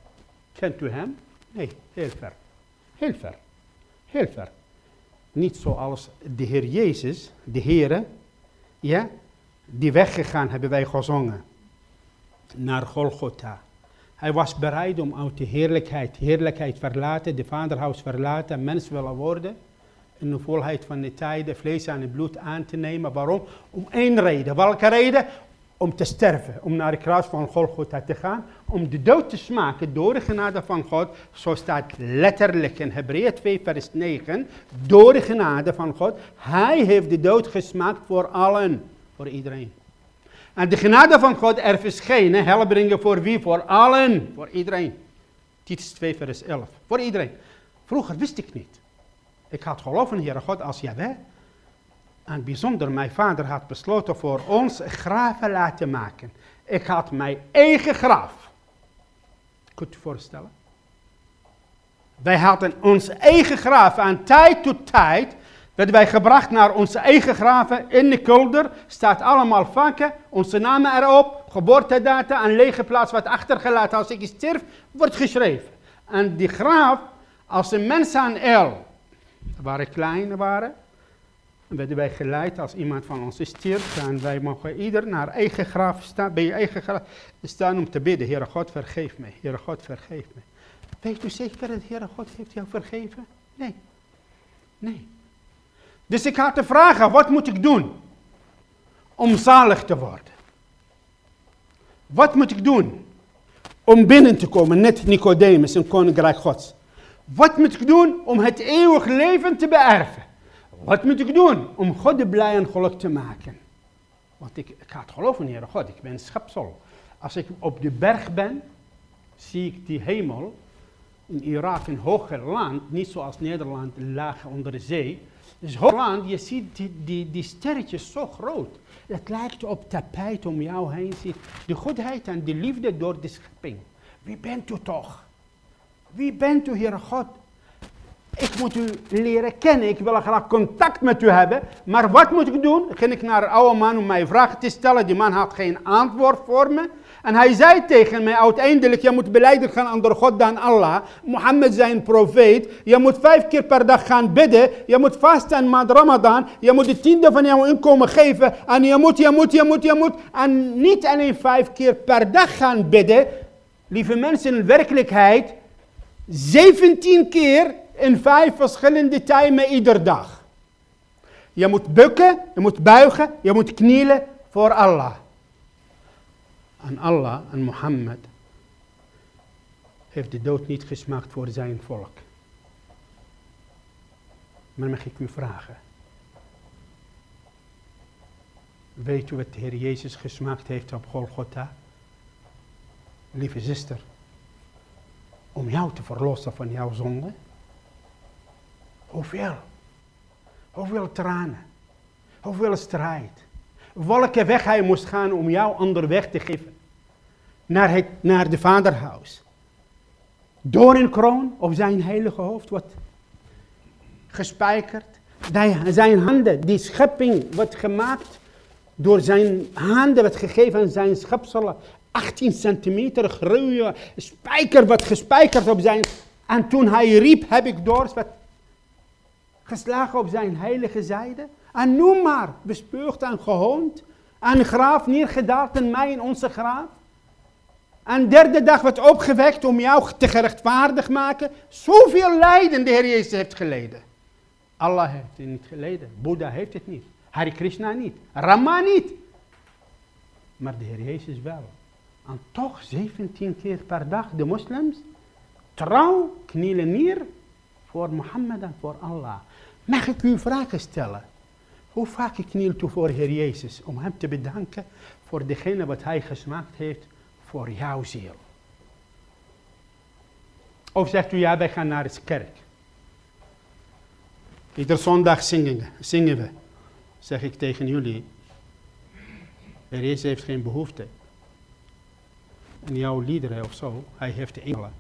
kent u hem? Nee, heel ver. Heel ver. Heel ver. Niet zoals de Heer Jezus, de Heere, ja, die weggegaan hebben wij gezongen. Naar Golgotha. Hij was bereid om uit de heerlijkheid, heerlijkheid verlaten, de vaderhuis verlaten, mens willen worden. In de volheid van de tijden, vlees en bloed aan te nemen. Waarom? Om één reden. Welke reden? Om te sterven, om naar de kruis van Golgotha te gaan, om de dood te smaken door de genade van God. Zo staat letterlijk in Hebreeën 2 vers 9, door de genade van God. Hij heeft de dood gesmaakt voor allen, voor iedereen. En de genade van God er verschenen, helbringen voor wie? Voor allen, voor iedereen. Titus 2 vers 11, voor iedereen. Vroeger wist ik niet. Ik had geloven in Heere God als Jawel. En bijzonder, mijn vader had besloten voor ons graven laten maken. Ik had mijn eigen graf. Kunt u voorstellen? Wij hadden ons eigen graf. En tijd tot tijd werden wij gebracht naar onze eigen graven in de kulder. Staat allemaal vakken, onze namen erop, geboortedata en lege plaats wat achtergelaten als ik sterf, wordt geschreven. En die graaf, als een mens aan El, waren kleine waren, werden wij geleid als iemand van ons stierf. En wij mogen ieder naar eigen graf staan, bij je eigen graf staan om te bidden. Heere God, vergeef mij. Heere God, vergeef mij. Weet u zeker dat Heere God heeft jou vergeven? Nee. Nee. Dus ik had te vragen, wat moet ik doen om zalig te worden? Wat moet ik doen om binnen te komen, net Nicodemus, een koninkrijk gods? Wat moet ik doen om het eeuwig leven te beërven? Wat moet ik doen om God blij en geluk te maken? Want ik, ik ga het geloven, Heer God, ik ben schepsel. Als ik op de berg ben, zie ik die hemel. In Irak een hoger land, niet zoals Nederland laag onder de zee. Dus hoog land, je ziet die, die, die sterretjes zo groot. Het lijkt op tapijt om jou heen. Ziet de goedheid en de liefde door de schepping. Wie bent u toch? Wie bent u, Heer God? Ik moet u leren kennen. Ik wil graag contact met u hebben. Maar wat moet ik doen? Ging ik naar een oude man om mij vragen te stellen. Die man had geen antwoord voor me. En hij zei tegen mij uiteindelijk, je moet beleiden gaan onder God dan Allah. Mohammed zijn profeet. Je moet vijf keer per dag gaan bidden. Je moet vasten met Ramadan. Je moet de tiende van jouw inkomen geven. En je moet, je moet, je moet, je moet. En niet alleen vijf keer per dag gaan bidden. Lieve mensen, in werkelijkheid 17 keer in vijf verschillende tijden ieder dag. Je moet bukken, je moet buigen, je moet knielen voor Allah. En Allah en Mohammed heeft de dood niet gesmaakt voor zijn volk. Maar mag ik u vragen. Weet u wat de Heer Jezus gesmaakt heeft op Golgotha? Lieve zuster, om jou te verlossen van jouw zonde? Hoeveel? Hoeveel tranen? Hoeveel strijd? Welke weg hij moest gaan om jou onderweg te geven? Naar, het, naar de vaderhuis. Door een kroon op zijn heilige hoofd. Wat? gespijkerd. Zijn handen, die schepping wordt gemaakt door zijn handen, wordt gegeven aan zijn schepselen. 18 centimeter groeien, spijker wordt gespijkerd op zijn. En toen hij riep, heb ik werd geslagen op zijn heilige zijde. En noem maar, bespeurd en gehoond. En graaf neergedaald in mij in onze graaf. En derde dag werd opgewekt om jou te gerechtvaardig maken. Zoveel lijden de Heer Jezus heeft geleden. Allah heeft het niet geleden. Boeddha heeft het niet. Hare Krishna niet. Rama niet. Maar de Heer Jezus wel. En toch 17 keer per dag de moslims trouw knielen neer voor Mohammed en voor Allah. Mag ik u vragen stellen? Hoe vaak knielt u voor Heer Jezus om hem te bedanken voor degene wat hij gesmaakt heeft voor jouw ziel? Of zegt u ja, wij gaan naar de kerk. Ieder zondag zingen, zingen we. Zeg ik tegen jullie. Heer Jezus heeft geen behoefte. En jouw liederen of zo, hij heeft de engelen.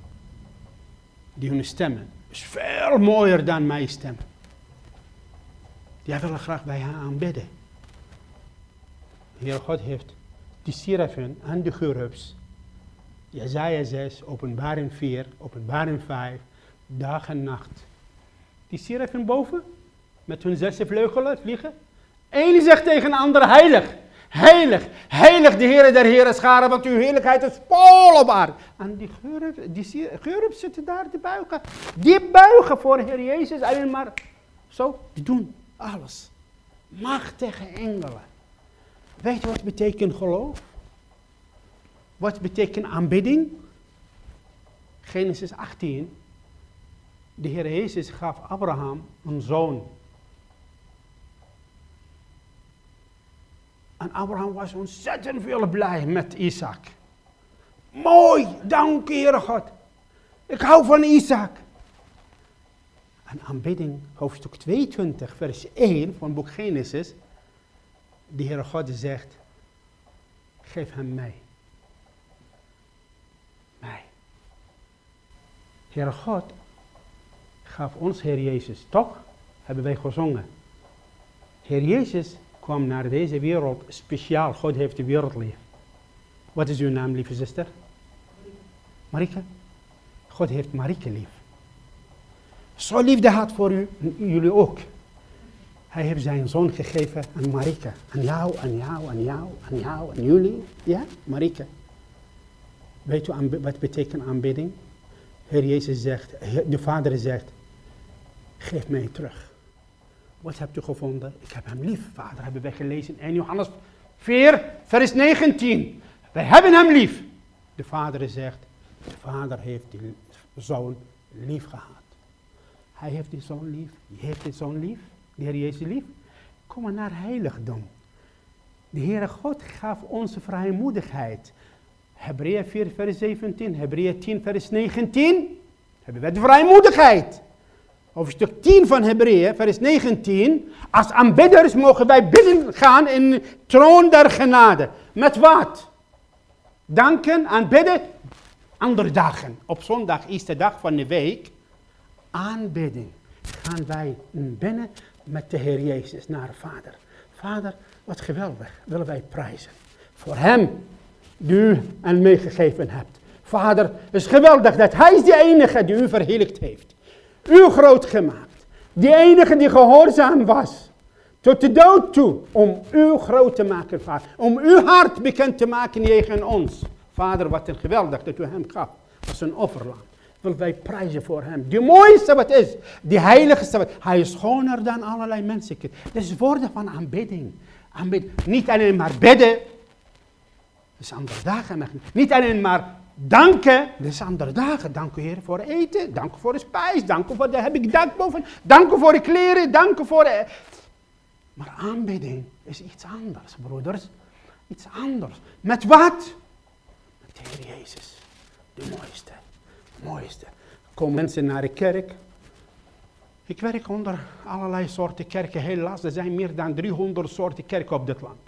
Die hun stemmen is veel mooier dan mijn stem. Die willen graag bij haar aanbidden. Heer God heeft de serafen en de gerubs. Jezaja 6, openbaring 4, openbaring 5, dag en nacht. Die serafen boven, met hun zes vleugelen vliegen. Eén zegt tegen een ander, heilig, heilig, heilig de Heer der Heren scharen, want uw heerlijkheid is vol op aarde. En die gerubs, zitten daar te buigen. Die buigen voor Heer Jezus alleen maar zo, die doen alles. Machtige engelen. Weet wat betekent geloof? Wat betekent aanbidding? Genesis 18. De Heer Jezus gaf Abraham een zoon. En Abraham was ontzettend veel blij met Isaac. Mooi, dank Heer God. Ik hou van Isaac. En aanbidding, hoofdstuk 22, vers 1 van boek Genesis. De Heere God zegt, geef hem mij. Mij. Heere God gaf ons Heer Jezus, toch? Hebben wij gezongen. Heer Jezus kwam naar deze wereld speciaal. God heeft de wereld lief. Wat is uw naam, lieve zuster? Marike. God heeft Marike lief. Zo liefde had voor u, jullie ook. Hij heeft zijn zoon gegeven aan Marike. Aan jou, aan jou, aan jou, aan jou, aan jullie. Ja, Marike. Weet u wat betekent aanbidding? Heer Jezus zegt, de Vader zegt, geef mij terug. Wat hebt u gevonden? Ik heb hem lief, Vader, hebben wij gelezen in Johannes 4, vers 19. Wij hebben hem lief. De Vader zegt, de Vader heeft die zoon lief gehad. Hij heeft die zoon lief. Je heeft die zoon lief. De Heer Jezus lief. Kom maar naar heiligdom. De Heere God gaf onze vrijmoedigheid. Hebreeën 4 vers 17, Hebreeën 10 vers 19. Hebben we de vrijmoedigheid. Hoofdstuk 10 van Hebreeën, vers 19. Als aanbidders mogen wij binnengaan in de troon der genade. Met wat? Danken, aanbidden, andere dagen. Op zondag is de dag van de week aanbidding gaan wij binnen met de Heer Jezus naar Vader. Vader, wat geweldig willen wij prijzen. Voor Hem die u en meegegeven hebt. Vader, het is geweldig dat Hij is de enige die u verheerlijkt heeft. U groot gemaakt. Die enige die gehoorzaam was. Tot de dood toe. Om u groot te maken, Vader. Om uw hart bekend te maken tegen ons. Vader, wat een geweldig dat u hem gaf. Als een offerlam willen wij prijzen voor hem. De mooiste wat is, de heiligste wat. Hij is schoner dan allerlei mensen. Is woorden van aanbidding. aanbidding. Niet alleen maar bidden. Dat is andere dagen. Niet alleen maar danken. Dat is andere dagen. Dank u Heer voor eten. Dank u voor de spijs. Dank u voor de heb ik dank boven. Dank u voor de kleren. Dank u voor de... Maar aanbidding is iets anders, broeders. Iets anders. Met wat? Met de Heer Jezus. De mooiste mooiste. Komen mensen naar de kerk. Ik werk onder allerlei soorten kerken. Helaas, er zijn meer dan 300 soorten kerken op dit land.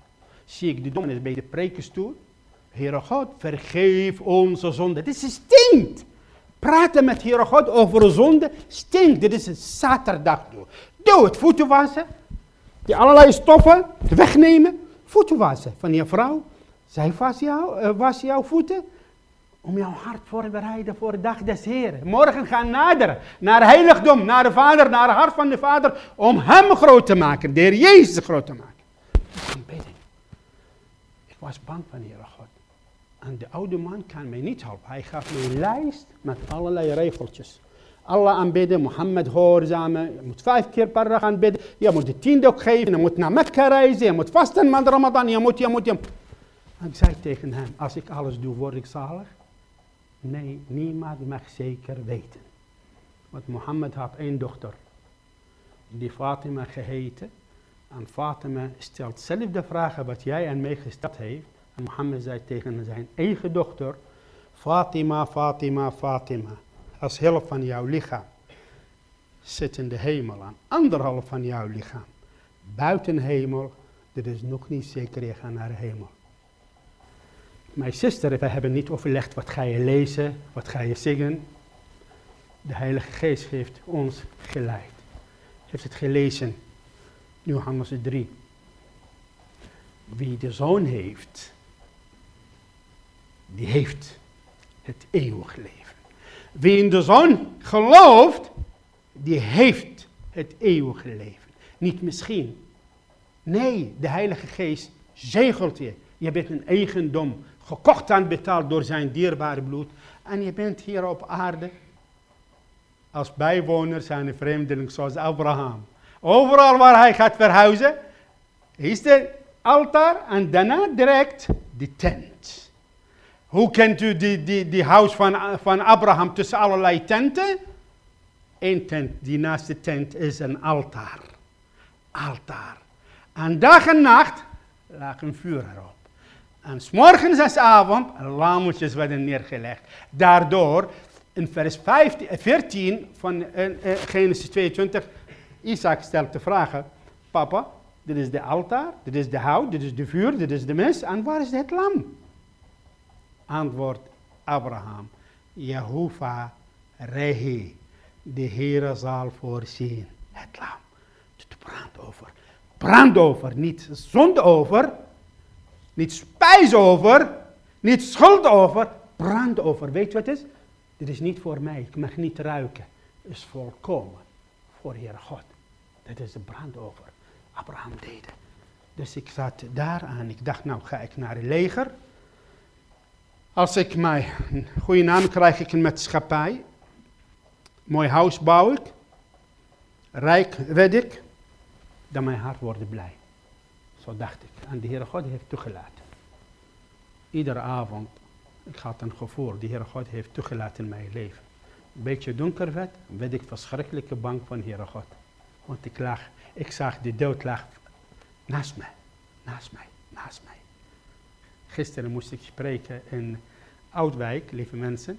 Zie ik de dominees bij de prekenstoel. Heere God, vergeef onze zonde. Dit is stinkt. Praten met Heere God over zonde stinkt. Dit is een zaterdag. Doe het. Voeten wassen. Die allerlei stoffen wegnemen. Voeten wassen van je vrouw. Zij was, jou, uh, was jouw voeten om jouw hart voor te bereiden voor de dag des Heren. Morgen gaan naderen naar heiligdom, naar de Vader, naar het hart van de Vader, om Hem groot te maken, de Heer Jezus groot te maken. Ik was bang van Heere God. En de oude man kan mij niet helpen. Hij gaf mij een lijst met allerlei regeltjes. Allah aanbidden, Mohammed gehoorzamen. Je moet vijf keer per dag aanbidden. Je moet de tiende ook geven. Je moet naar Mekka reizen. Je moet vasten met Ramadan. Je moet, je moet, je moet. En ik zei tegen hem, als ik alles doe, word ik zalig. Nee, niemand mag zeker weten. Want Mohammed had één dochter, die Fatima geheten. En Fatima stelt zelf de vragen wat jij aan mij gesteld heeft. En Mohammed zei tegen zijn eigen dochter, Fatima, Fatima, Fatima, als helft van jouw lichaam zit in de hemel aan anderhalf van jouw lichaam. Buiten hemel, dat is nog niet zeker je gaat naar hemel. Mijn zuster, we hebben niet overlegd wat ga je lezen, wat ga je zingen. De Heilige Geest heeft ons geleid. Heeft het gelezen, Johannes 3. Wie de zoon heeft, die heeft het eeuwig leven. Wie in de zoon gelooft, die heeft het eeuwige leven. Niet misschien. Nee, de Heilige Geest zegelt je. Je bent een eigendom gekocht en betaald door zijn dierbare bloed. En je bent hier op aarde als bijwoner zijn vreemdeling zoals Abraham. Overal waar hij gaat verhuizen, is de altaar en daarna direct de tent. Hoe kent u die, die, die huis van, van Abraham tussen allerlei tenten? Eén tent, die naast de tent is een altaar. Altaar. En dag en nacht lag een vuur erop. En s morgens en s avond lammetjes werden neergelegd. Daardoor, in vers 15, 14 eh, van uh, uh, Genesis 22, Isaac stelt de vraag, papa, dit is de altaar, dit is de hout, dit is de vuur, dit is de mens, en waar is het lam? Antwoord Abraham, Jehovah Rehi, de Heere zal voorzien. Het lam, het brandover. Brandover, niet zondover, niet spijs over, niet schuld over, brand over. Weet je wat het is? Dit is niet voor mij, ik mag niet ruiken. Het is volkomen voor Heer God. Dat is de brand over. Abraham deed. Dus ik zat daar aan. Ik dacht, nou ga ik naar het leger. Als ik mijn goede naam krijg, ik een maatschappij. Mooi huis bouw ik. Rijk werd ik. Dan mijn hart wordt blij. Zo dacht ik. En de Heere God heeft toegelaten. Iedere avond, ik had een gevoel, de Heere God heeft toegelaten in mijn leven. Een beetje donker werd, werd ik verschrikkelijk bang van Heere God. Want ik lag, ik zag de dood lag naast mij, naast mij, naast mij. Gisteren moest ik spreken in Oudwijk, lieve mensen.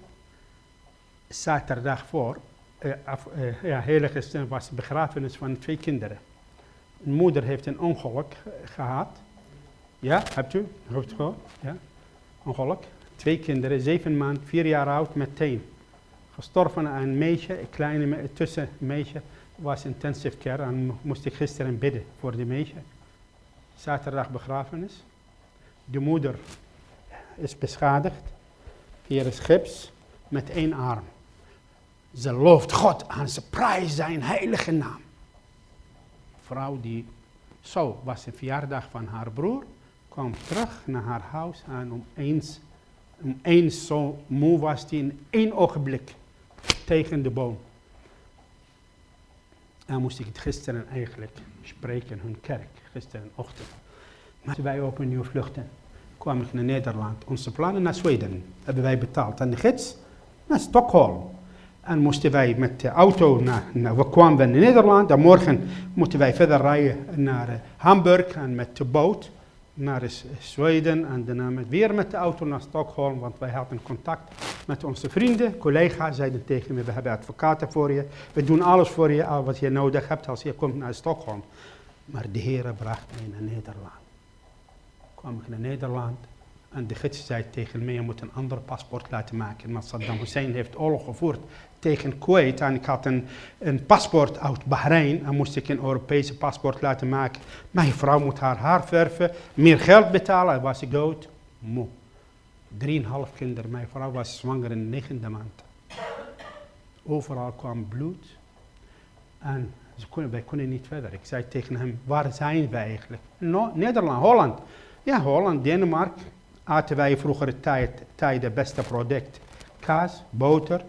Zaterdag voor, uh, af, uh, ja, was begrafenis van twee kinderen. Een moeder heeft een ongeluk gehad. Ja, hebt u? U gehoord? Ja. Ongeluk. Twee kinderen, zeven maanden, vier jaar oud, meteen. Gestorven aan een meisje, een kleine tussen meisje, was intensive care en moest ik gisteren bidden voor die meisje. Zaterdag begrafenis. De moeder is beschadigd. Hier is gips met één arm. Ze looft God aan, ze prijst zijn heilige naam vrouw die zo was de verjaardag van haar broer, kwam terug naar haar huis en om eens, om eens zo moe was die in één ogenblik tegen de boom. En moest ik het gisteren eigenlijk spreken in hun kerk, gisterenochtend. Maar wij opnieuw vluchten, kwam ik naar Nederland. Onze plannen naar Zweden hebben wij betaald. En de gids naar Stockholm. En moesten wij met de auto naar, we kwamen in Nederland. En morgen moeten wij verder rijden naar uh, Hamburg en met de boot naar Zweden. En daarna met, weer met de auto naar Stockholm, want wij hadden contact met onze vrienden, collega's. Zeiden tegen me, we hebben advocaten voor je. We doen alles voor je, wat je nodig hebt als je komt naar Stockholm. Maar de Heer bracht mij naar Nederland. Kwam ik naar Nederland En de gids zei tegen mij, je moet een ander paspoort laten maken. Want Saddam Hussein heeft oorlog gevoerd tegen Kuwait. En ik had een, een paspoort uit Bahrein. En moest ik een Europese paspoort laten maken. Mijn vrouw moet haar haar verven, meer geld betalen. En was ik dood. Moe. Drieënhalf kinderen. Mijn vrouw was zwanger in de negende maand. Overal kwam bloed. En ze konden, wij konden niet verder. Ik zei tegen hem, waar zijn wij eigenlijk? No, Nederland, Holland. Ja, Holland, Denemarken. Aten wij vroeger tijd, tijd het beste product. Kaas, boter,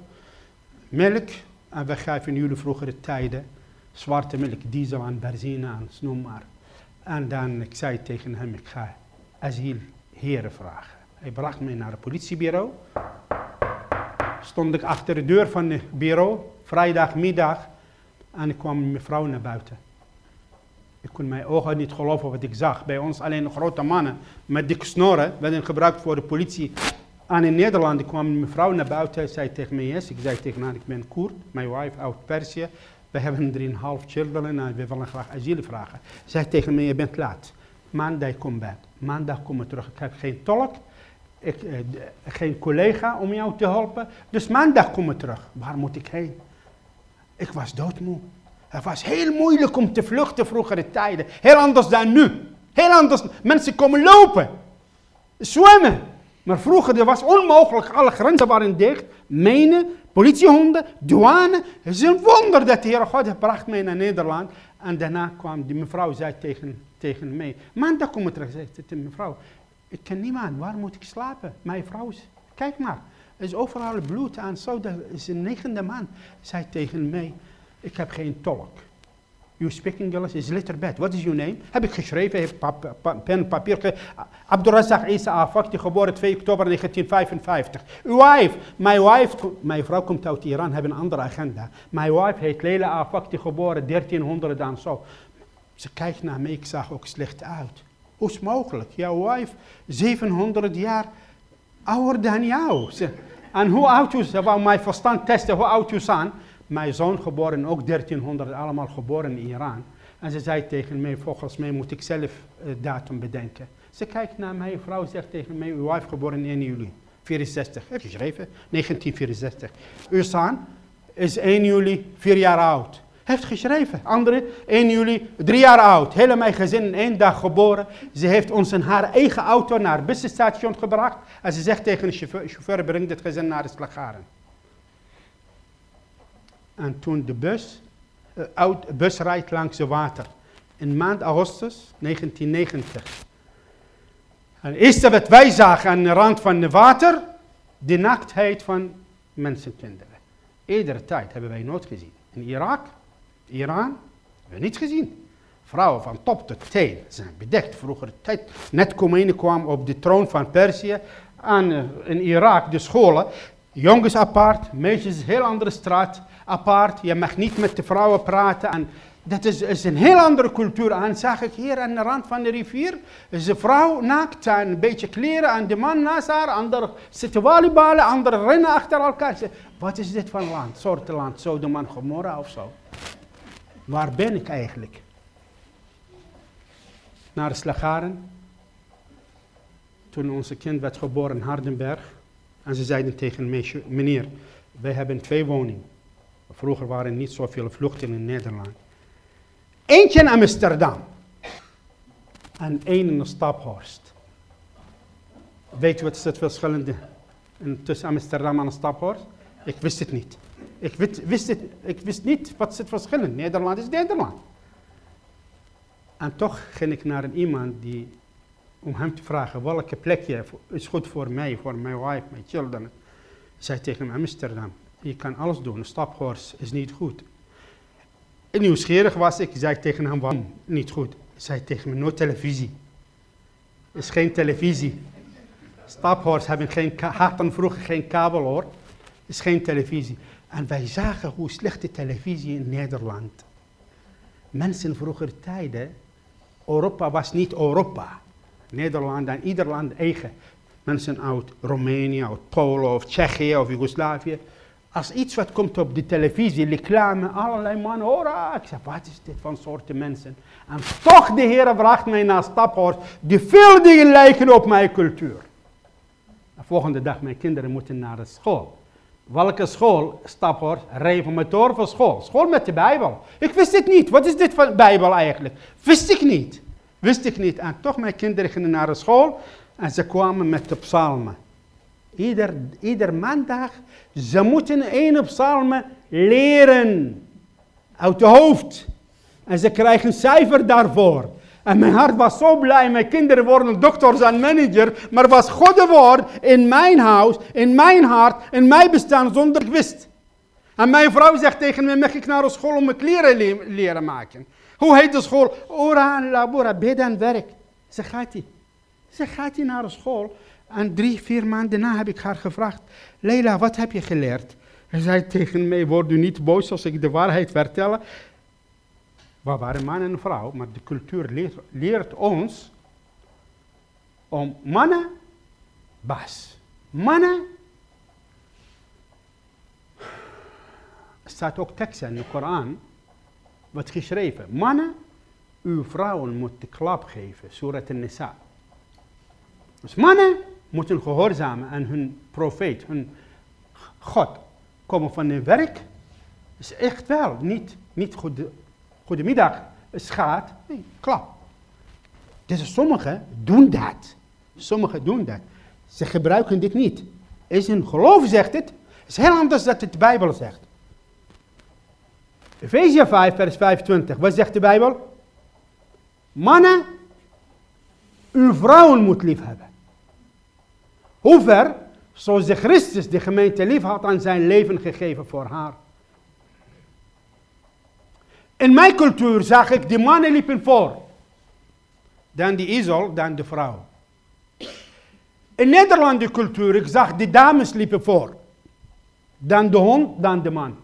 melk. En we gaven jullie vroegere tijden zwarte melk, diesel en benzine aan, noem maar. En dan, ik zei tegen hem, ik ga asiel heren vragen. Hij bracht me naar het politiebureau. Stond ik achter de deur van het bureau, vrijdagmiddag. En ik kwam mevrouw naar buiten. Ik kon mijn ogen niet geloven wat ik zag. Bij ons alleen grote mannen met dikke snoren werden gebruikt voor de politie. En in Nederland kwam een mevrouw naar buiten en zei tegen mij, yes. ik zei tegen haar, ik ben Koerd, mijn wife uit Perzië. We hebben drieënhalf children en we willen graag asiel vragen. Zei tegen mij, je bent laat. Maandag kom back. Maandag kom ik terug. Ik heb geen tolk, ik, eh, geen collega om jou te helpen. Dus maandag kom ik terug. Waar moet ik heen? Ik was doodmoe. Het was heel moeilijk om te vluchten vroegere tijden. Heel anders dan nu. Heel anders. Mensen komen lopen. Zwemmen. Maar vroeger was onmogelijk. Alle grenzen waren dicht. Mijnen, politiehonden, douane. Het is een wonder dat de Heer God bracht mij naar Nederland. En daarna kwam die mevrouw zei tegen, tegen mij. Maandag kom ik terug. Zei de mevrouw. Ik ken niemand. Waar moet ik slapen? Mijn vrouw. Kijk maar. Er is overal bloed en zo. Dat is een negende man. Zei tegen mij. Ik heb geen tolk. You speak English is letterbed. What is your name? Heb ik geschreven, heb pap, pap, pen, papier. Abdurrazak Isa Afakti, geboren 2 oktober 1955. Uw wife, mijn wife, mijn vrouw komt uit Iran, hebben een andere agenda. Mijn wife heet Leila Afakti, geboren 1300 en zo. Ze kijkt naar mij, ik zag ook slecht uit. Hoe is mogelijk? Jouw wife, 700 jaar ouder dan jou. En hoe oud is ze? wou mijn verstand testen hoe oud je zijn. Mijn zoon geboren, ook 1300, allemaal geboren in Iran. En ze zei tegen mij, volgens mij moet ik zelf uh, datum bedenken. Ze kijkt naar mij, vrouw zegt tegen mij, uw wife geboren in juli. 64, heb je geschreven? 1964. Uw zoon is 1 juli, 4 jaar oud. Heeft geschreven. Andere 1 juli, 3 jaar oud. Hele mijn gezin in één dag geboren. Ze heeft ons in haar eigen auto naar het busstation gebracht. En ze zegt tegen de chauffeur, chauffeur breng dit gezin naar de slagaren. En toen de bus, uh, bus rijdt langs het water. In maand augustus 1990. En het eerste wat wij zagen aan de rand van het water, de naaktheid van mensenkinderen. Iedere tijd hebben wij nooit gezien. In Irak, Iran, hebben we niet gezien. Vrouwen van top tot teen zijn bedekt. Vroeger tijd, net Khomeini kwam op de troon van Perzië. En uh, in Irak, de scholen, jongens apart, meisjes heel andere straat apart. Je mag niet met de vrouwen praten. En dat is, is een heel andere cultuur. En zag ik hier aan de rand van de rivier. Is een vrouw naakt en een beetje kleren. En de man naast haar. Ander zitten volleyballen. Anderen rennen achter elkaar. Wat is dit voor land? Soort land. Zo de man Gomorra of zo. Waar ben ik eigenlijk? Naar de Slagaren. Toen onze kind werd geboren in Hardenberg. En ze zeiden tegen meneer, wij hebben twee woningen. Vroeger waren niet zoveel vluchten in Nederland. Eentje in Amsterdam. En één in Staphorst. Weet je wat is het verschil tussen Amsterdam en Staphorst? Ik wist het niet. Ik wist, wist, ik wist niet wat is het verschil is. Nederland is Nederland. En toch ging ik naar iemand die, om hem te vragen welke plekje is goed voor mij, voor mijn wife, mijn children. Zei tegen hem Amsterdam. Je kan alles doen, een staphorst is niet goed. En nieuwsgierig was ik, zei tegen hem, waarom niet goed? Zei tegen me, no televisie. is geen televisie. Staphorst hebben geen, hadden vroeger geen kabel hoor. is geen televisie. En wij zagen hoe slecht de televisie in Nederland. Mensen vroeger tijden, Europa was niet Europa. Nederland en ieder land eigen. Mensen uit Roemenië, uit Polen of Tsjechië of Joegoslavië als iets wat komt op de televisie, reclame, allerlei mannen, hoera. Ik zeg, wat is dit van soorten mensen? En toch de Heer bracht mij naar Staphorst, die veel dingen lijken op mijn cultuur. De volgende dag, mijn kinderen moeten naar de school. Welke school? Staphorst, reformatoor voor school. School met de Bijbel. Ik wist het niet. Wat is dit van Bijbel eigenlijk? Wist ik niet. Wist ik niet. En toch, mijn kinderen gingen naar de school en ze kwamen met de psalmen. Ieder, ieder maandag, ze moeten één psalmen leren. Uit de hoofd. En ze krijgen een cijfer daarvoor. En mijn hart was zo blij. Mijn kinderen worden dokters en manager. Maar was Gods woord in mijn huis, in mijn hart, in mijn bestaan zonder ik. En mijn vrouw zegt tegen me, mag ik naar de school om mijn kleren le leren maken? Hoe heet de school? Ora en labora, bid en werk. Ze gaat hij. Ze gaat hij naar de school. En drie, vier maanden na heb ik haar gevraagd, Leila, wat heb je geleerd? Hij zei tegen mij, word u niet boos als ik de waarheid vertel. We waren man en vrouw, maar de cultuur leert, leert ons om mannen, baas. Mannen, staat ook tekst in de Koran, wat geschreven. Mannen, uw vrouwen moeten klap geven, Surat al-Nisa. Dus mannen moeten gehoorzamen aan hun profeet, hun God. Komen van hun werk, is echt wel niet, niet goed goedemiddag, schaat, nee, klap. Dus sommigen doen dat. Sommigen doen dat. Ze gebruiken dit niet. Is een geloof zegt het, is heel anders dan de Bijbel zegt. Efezië 5, vers 25. Wat zegt de Bijbel? Mannen, uw vrouwen moet lief hebben. Hoe ver? Zoals de Christus de gemeente lief had aan zijn leven gegeven voor haar. In mijn cultuur zag ik de mannen liepen voor. Dan de ezel, dan de vrouw. In Nederlandse cultuur, ik zag de dames liepen voor. Dan de hond, dan de man.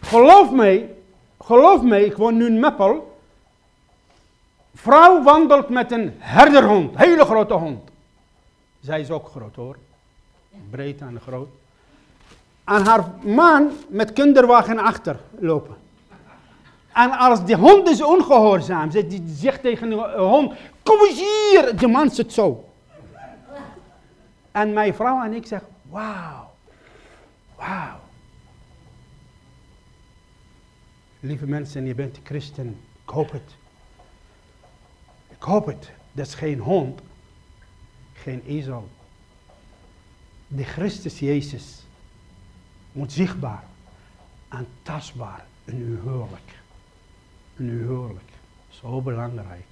Geloof mij, geloof mij, ik woon nu in Meppel. Vrouw wandelt met een herderhond, hele grote hond. Zij is ook groot hoor. Breed en groot. En haar man met kinderwagen achter lopen. En als de hond is ongehoorzaam, zegt, zegt tegen de hond, kom eens hier. De man zit zo. En mijn vrouw en ik zeggen, wauw, wauw. Lieve mensen, je bent christen. Ik hoop het. Ik hoop het. Dat is geen hond, geen ezel. De Christus Jezus moet zichtbaar en tastbaar in uw huwelijk nu huwelijk. Zo belangrijk.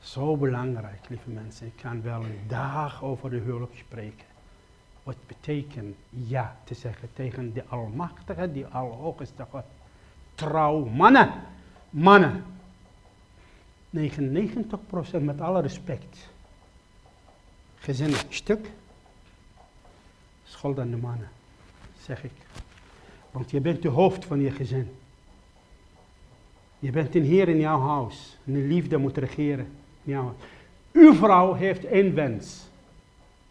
Zo belangrijk, lieve mensen. Ik kan wel een dag over de huwelijk spreken. Wat betekent ja te zeggen tegen de Almachtige, die Alhoogste God. Trouw mannen. Mannen. 99% met alle respect. Gezin stuk. Schuld aan de mannen, zeg ik. Want je bent de hoofd van je gezin. Je bent een heer in jouw huis. En de liefde moet regeren. Ja. Uw vrouw heeft één wens.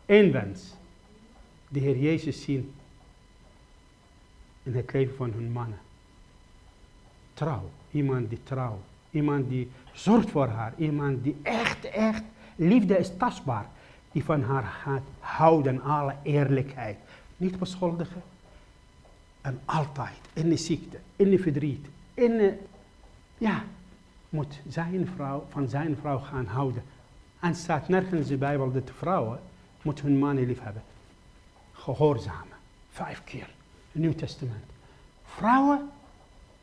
Eén wens. De Heer Jezus zien. In het leven van hun mannen. Trouw. Iemand die trouw. Iemand die zorgt voor haar. Iemand die echt, echt. Liefde is tastbaar. Die van haar gaat houden. Alle eerlijkheid. Niet beschuldigen. En altijd. In de ziekte. In de verdriet. In de ja, moet zijn vrouw, van zijn vrouw gaan houden. En staat nergens in de Bijbel dat vrouwen moeten hun mannen lief hebben. Gehoorzamen. Vijf keer. Nieuw Testament. Vrouwen,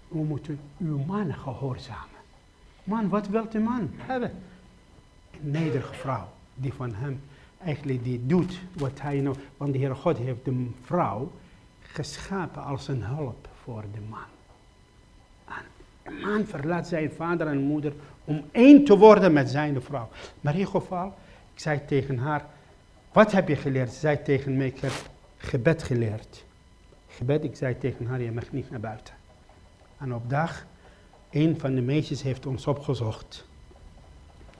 we moeten uw mannen gehoorzamen. Man, wat wilt de man hebben? Een nederige vrouw die van hem eigenlijk die doet wat hij nou... Want de Heer God heeft de vrouw geschapen als een hulp voor de man. Een man verlaat zijn vader en moeder om één te worden met zijn vrouw. Maar in ieder geval, ik zei tegen haar, wat heb je geleerd? Ze zei tegen mij, ik heb gebed geleerd. Gebed, ik zei tegen haar, je mag niet naar buiten. En op dag, een van de meisjes heeft ons opgezocht.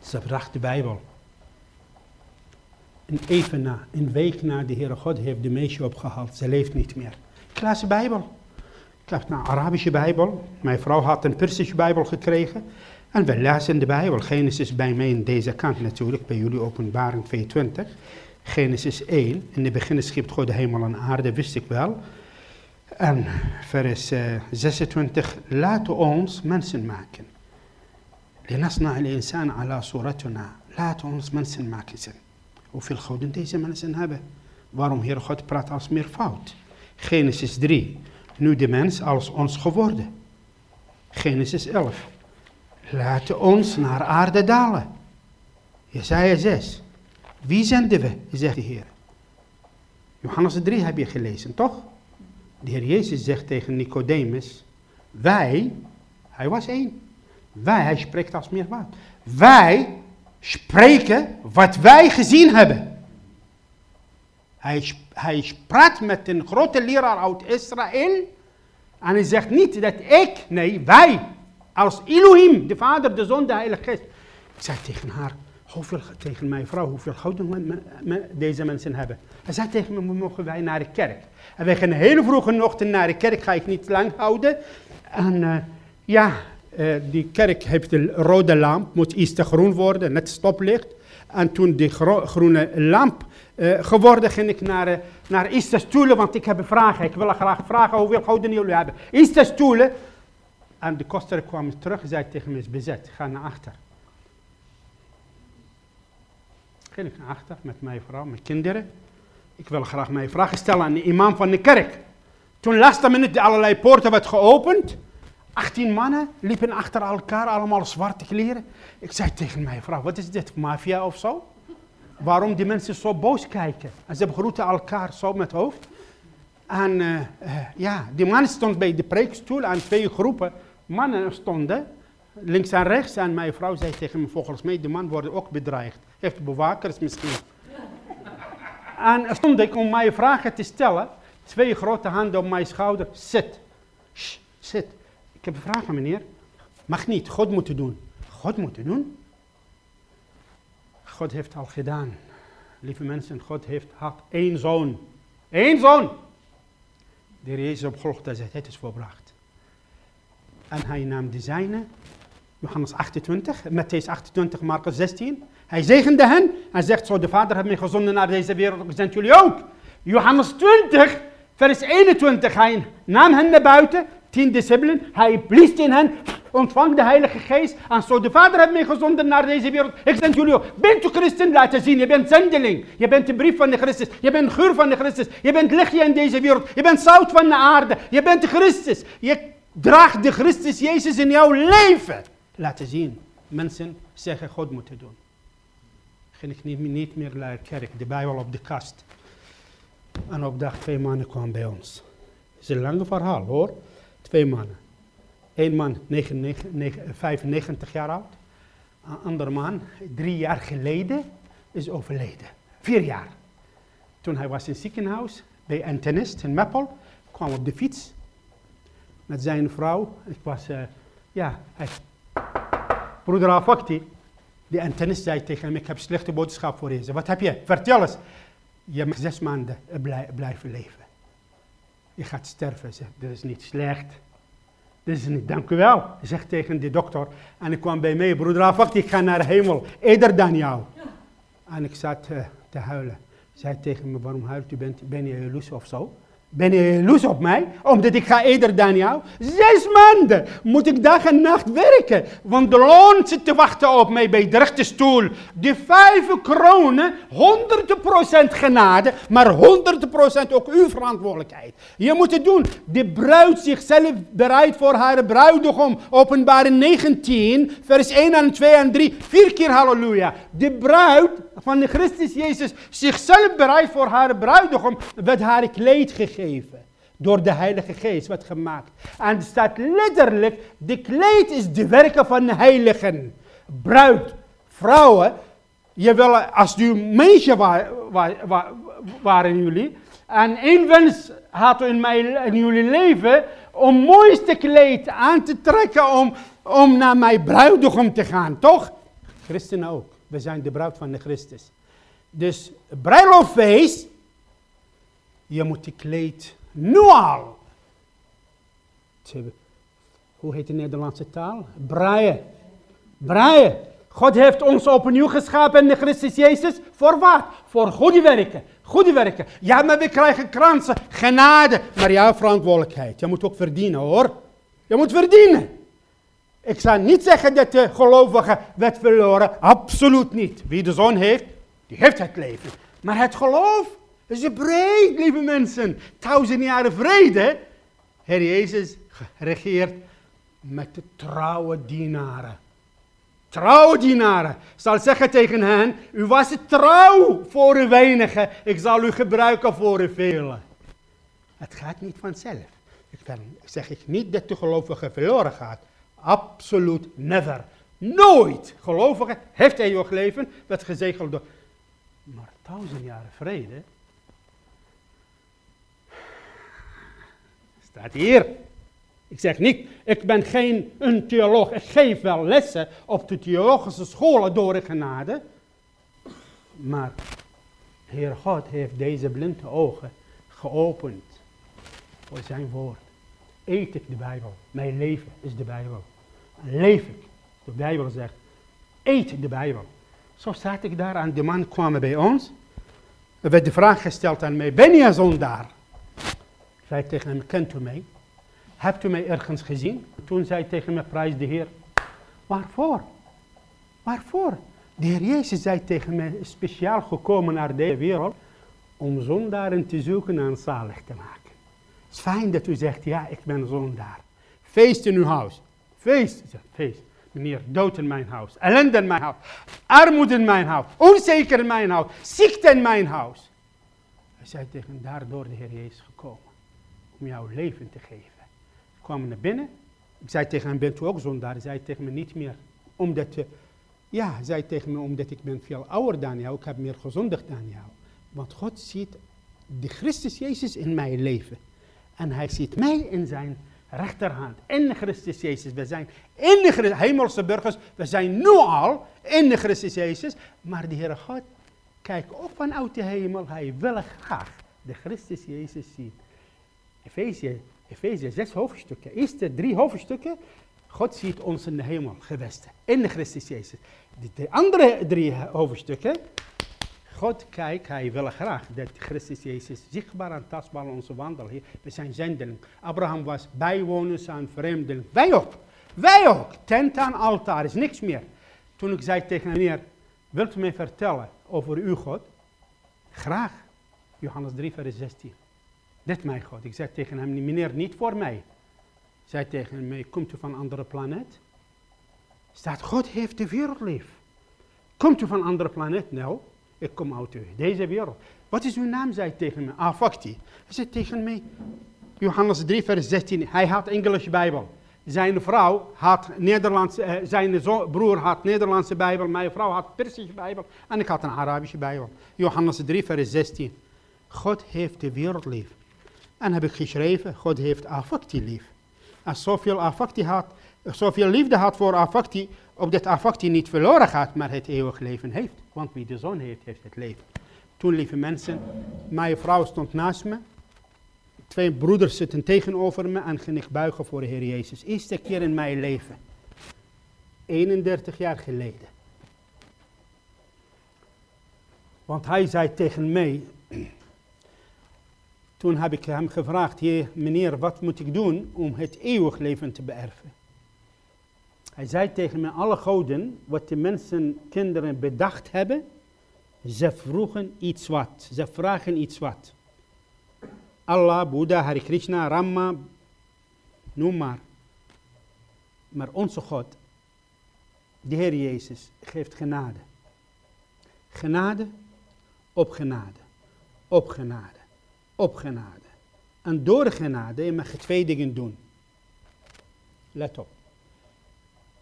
Ze bracht de Bijbel. En even na, een week na, de Heere God heeft de meisje opgehaald. Ze leeft niet meer. Ik las de Bijbel. Ik heb een Arabische Bijbel. Mijn vrouw had een Persische Bijbel gekregen. En we lezen de Bijbel. Genesis bij mij in deze kant natuurlijk, bij jullie openbaring 22. Genesis 1. In het begin schiep God de hemel en aarde, wist ik wel. En vers 26. Laten ons mensen maken. لنصنع الإنسان على صورتنا. Laten ons mensen maken zijn. Hoeveel goden deze mensen hebben. Waarom Heer God praat als meervoud. Genesis 3. Nu de mens als ons geworden. Genesis 11. Laten ons naar aarde dalen. Jesaja 6. Wie zenden we, zegt de Heer. Johannes 3 heb je gelezen, toch? De Heer Jezus zegt tegen Nicodemus, wij, hij was één. Wij, hij spreekt als meervoud. Wij spreken wat wij gezien hebben. Hij, hij praat met een grote leraar uit Israël. En hij zegt niet dat ik, nee, wij, als Elohim, de Vader, de Zoon, de Heilige Geest. Ik zei tegen haar, hoeveel, tegen mijn vrouw, hoeveel gouden deze mensen hebben. Hij zei tegen me, mogen wij naar de kerk. En wij gaan heel vroeg ochtend naar de kerk, ga ik niet lang houden. En uh, ja, uh, die kerk heeft een rode lamp, moet iets te groen worden, net stoplicht. En toen die gro groene lamp uh, geworden, ging ik naar, uh, naar Easter stoelen, want ik heb vraag. Ik wil graag vragen hoeveel gouden jullie hebben. Easter stoelen. En de koster kwam terug en zei tegen me, is bezet, ga naar achter. Ging ik achter met mijn vrouw, mijn kinderen. Ik wil graag mijn vragen stellen aan de imam van de kerk. Toen laatste minuut allerlei poorten werd geopend. 18 mannen liepen achter elkaar, allemaal zwarte kleren. Ik zei tegen mijn vrouw, wat is dit, maffia of zo? Waarom die mensen zo boos kijken? En ze begroeten elkaar zo met hoofd. En uh, uh, ja, die man stond bij de preekstoel en twee groepen mannen stonden, links en rechts. En mijn vrouw zei tegen me, volgens mij, die man wordt ook bedreigd. Heeft bewakers misschien. en stond ik om mij vragen te stellen. Twee grote handen op mijn schouder. Zit. Shh, zit. Ik heb vraag, meneer. Mag niet. God moet doen. God moet doen? God heeft al gedaan. Lieve mensen, God heeft had één zoon. Eén zoon. De Heer Jezus op Golgotha zegt, het is volbracht. En hij nam de zijne, Johannes 28, Matthäus 28, Marcus 16. Hij zegende hen en zegt zo, de Vader heeft mij gezonden naar deze wereld, ik zend jullie ook. Johannes 20, vers 21, hij nam hen naar buiten, tien discipelen, hij blies in hen, ontvang de Heilige Geest. En zo de Vader heeft mij gezonden naar deze wereld. Ik zend jullie ook. Bent u christen laten zien. Je bent zendeling. Je bent de brief van de Christus. Je bent geur van de Christus. Je bent lichtje in deze wereld. Je bent zout van de aarde. Je bent Christus. Je draagt de Christus Jezus in jouw leven. Laten zien. Mensen zeggen God moet het doen. Ging ik niet, niet meer naar de kerk. De Bijbel op de kast. En op dag twee mannen kwamen bij ons. Het is een lange verhaal hoor. Twee mannen. Eén man 99, 95 jaar oud. Een man drie jaar geleden is overleden. Vier jaar. Toen hij was in het ziekenhuis bij internist in Meppel. Kwam op de fiets. Met zijn vrouw. Ik was, uh, ja, hij, broeder Afakti. De internist zei tegen hem, ik heb slechte boodschap voor je. Wat heb je? Vertel eens. Je mag zes maanden blij, blijven leven. Je gaat sterven. Zeg, dat is niet slecht. Dat is niet, dank u wel, zegt tegen de dokter. En ik kwam bij mij, broeder Afak, ik ga naar hemel, eerder dan jou. En ik zat uh, te huilen. Zei tegen me, waarom huilt u, bent, ben je jaloers of zo? Ben je jaloers op mij? Omdat ik ga eerder dan jou? Zes maanden moet ik dag en nacht werken. Want de loon zit te wachten op mij bij de rechterstoel. De vijf kronen, 100% genade, maar 100% ook uw verantwoordelijkheid. Je moet het doen. De bruid zichzelf bereidt voor haar bruidegom. Openbaring 19, vers 1 en 2 en 3. Vier keer halleluja. De bruid van Christus Jezus zichzelf bereidt voor haar bruidegom, werd haar kleed gegeven. Door de Heilige Geest werd gemaakt. En staat letterlijk, de kleed is de werken van de heiligen. Bruid, vrouwen, je wil, als u waren, waar, waren jullie, en één wens had in, mijn, jullie leven, om mooiste kleed aan te trekken, om, om naar mijn bruidegom te gaan, toch? Christen ook. We zijn de bruid van de Christus. Dus bruiloftfeest, je moet die kleed nu al. Hoe heet de Nederlandse taal? Brian, God heeft ons opnieuw geschapen in de Christus Jezus. Voor wat? Voor goede werken. Goede werken. Ja, maar we krijgen kransen, genade. Maar jouw verantwoordelijkheid. Je moet ook verdienen hoor. Je moet verdienen. Ik zal niet zeggen dat de gelovige werd verloren. Absoluut niet. Wie de zon heeft, die heeft het leven. Maar het geloof is breed, lieve mensen. Duizend jaren vrede. Heer Jezus regeert met de trouwe dienaren. Trouwe dienaren. Zal zeggen tegen hen, u was trouw voor de weinigen. Ik zal u gebruiken voor de velen. Het gaat niet vanzelf. Ik zeg ik niet dat de gelovige verloren gaat. Absoluut never. Nooit. Gelovige heeft eeuwig leven, werd gezegeld door. Maar duizend jaren vrede. Staat hier. Ik zeg niet, ik ben geen een theoloog. Ik geef wel lessen op de theologische scholen door de genade. Maar Heer God heeft deze blinde ogen geopend voor zijn woord. Eet ik de Bijbel. Mijn leven is de Bijbel. Leef ik. De Bijbel zegt, eet de Bijbel. Zo zat ik daar en de man kwam bij ons. Er werd de vraag gesteld aan mij, ben je een zondaar? Zei tegen hem, kent u mij? Hebt u mij ergens gezien? Toen zei tegen me, prijs de Heer. Waarvoor? Waarvoor? De Heer Jezus zei tegen mij, speciaal gekomen naar deze wereld, om zondaren te zoeken en zalig te maken. Het is fijn dat u zegt, ja, ik ben zondaar. Feest in uw huis. Feest. Feest. Meneer, dood in mijn huis. Ellende in mijn huis. Armoede in mijn huis. Onzeker in mijn huis. Ziekte in mijn huis. Hij zei tegen daardoor de Heer Jezus gekomen. Om jouw leven te geven kwam naar binnen. Ik zei tegen hem, bent u ook zondaar? Hij zei tegen me, niet meer. Omdat je, ja, zei tegen me, omdat ik ben veel ouder dan jou, ik heb meer gezondigd dan jou. Want God ziet de Christus Jezus in mijn leven. En hij ziet mij in zijn rechterhand. In Christus Jezus. We zijn in de hemelse burgers. We zijn nu al in de Christus Jezus. Maar de Heere God kijkt ook vanuit de hemel. Hij wil graag de Christus Jezus zien. Efezië Efeze zes hoofdstukken. Eerste drie hoofdstukken. God ziet ons in de hemel gewesten. In Christus Jezus. De, andere drie hoofdstukken. God kijkt, hij wil graag dat Christus Jezus zichtbaar en tastbaar in onze wandel hier. We zijn zendeling. Abraham was bijwoners aan vreemdeling. Wij ook. Wij ook. Tent aan altaar is niks meer. Toen ik zei tegen meneer, wilt u mij vertellen over uw God? Graag. Johannes 3 vers 16. Dit mijn God. Ik zeg tegen hem, meneer, niet voor mij. Zei tegen mij, komt u van een andere planeet? Staat, God heeft de wereld lief. Komt u van een andere planeet? Nou, ik kom uit deze wereld. Wat is uw naam? zei tegen mij. Afakti. Hij zei tegen mij, Johannes 3 vers 16, hij had Engelse Bijbel. Zijn vrouw had Nederlandse, eh, zijn broer had Nederlandse Bijbel, mijn vrouw had Persische Bijbel en ik had een Arabische Bijbel. Johannes 3 vers 16. God heeft de wereld lief. En heb ik geschreven, God heeft affectie lief. Als zoveel affectie had, zoveel liefde had voor affectie, opdat affectie niet verloren gaat, maar het eeuwig leven heeft. Want wie de zon heeft, heeft het leven. Toen, lieve mensen, mijn vrouw stond naast me. Twee broeders zitten tegenover me en ging ik buigen voor de Heer Jezus. Eerste keer in mijn leven. 31 jaar geleden. Want hij zei tegen mij, toen heb ik hem gevraagd, meneer, wat moet ik doen om het eeuwig leven te beërven? Hij zei tegen me, alle goden, wat de mensen, kinderen bedacht hebben, ze vroegen iets wat, ze vragen iets wat. Allah, Boeddha, Hare Krishna, Rama, noem maar. Maar onze God, de Heer Jezus, geeft genade. Genade op genade, op genade op genade. En door genade je mag je twee dingen doen. Let op.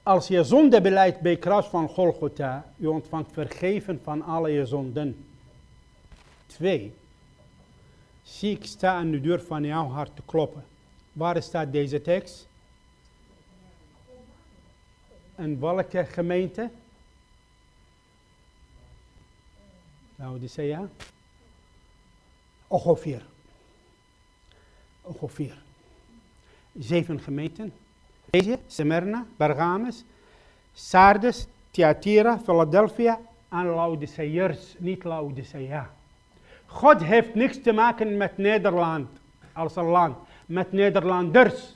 Als je zonde beleidt bij kruis van Golgotha, je ontvangt vergeven van alle je zonden. Twee. Zie ik sta aan de deur van jouw hart te kloppen. Waar staat deze tekst? En welke gemeente? Laodicea? Ongeveer. Ongeveer. Zeven gemeenten. Deze, Smyrna, Pergamus, Sardes, Thyatira, Philadelphia en Laodiceërs, niet Laodicea. God heeft niks te maken met Nederland als een land, met Nederlanders.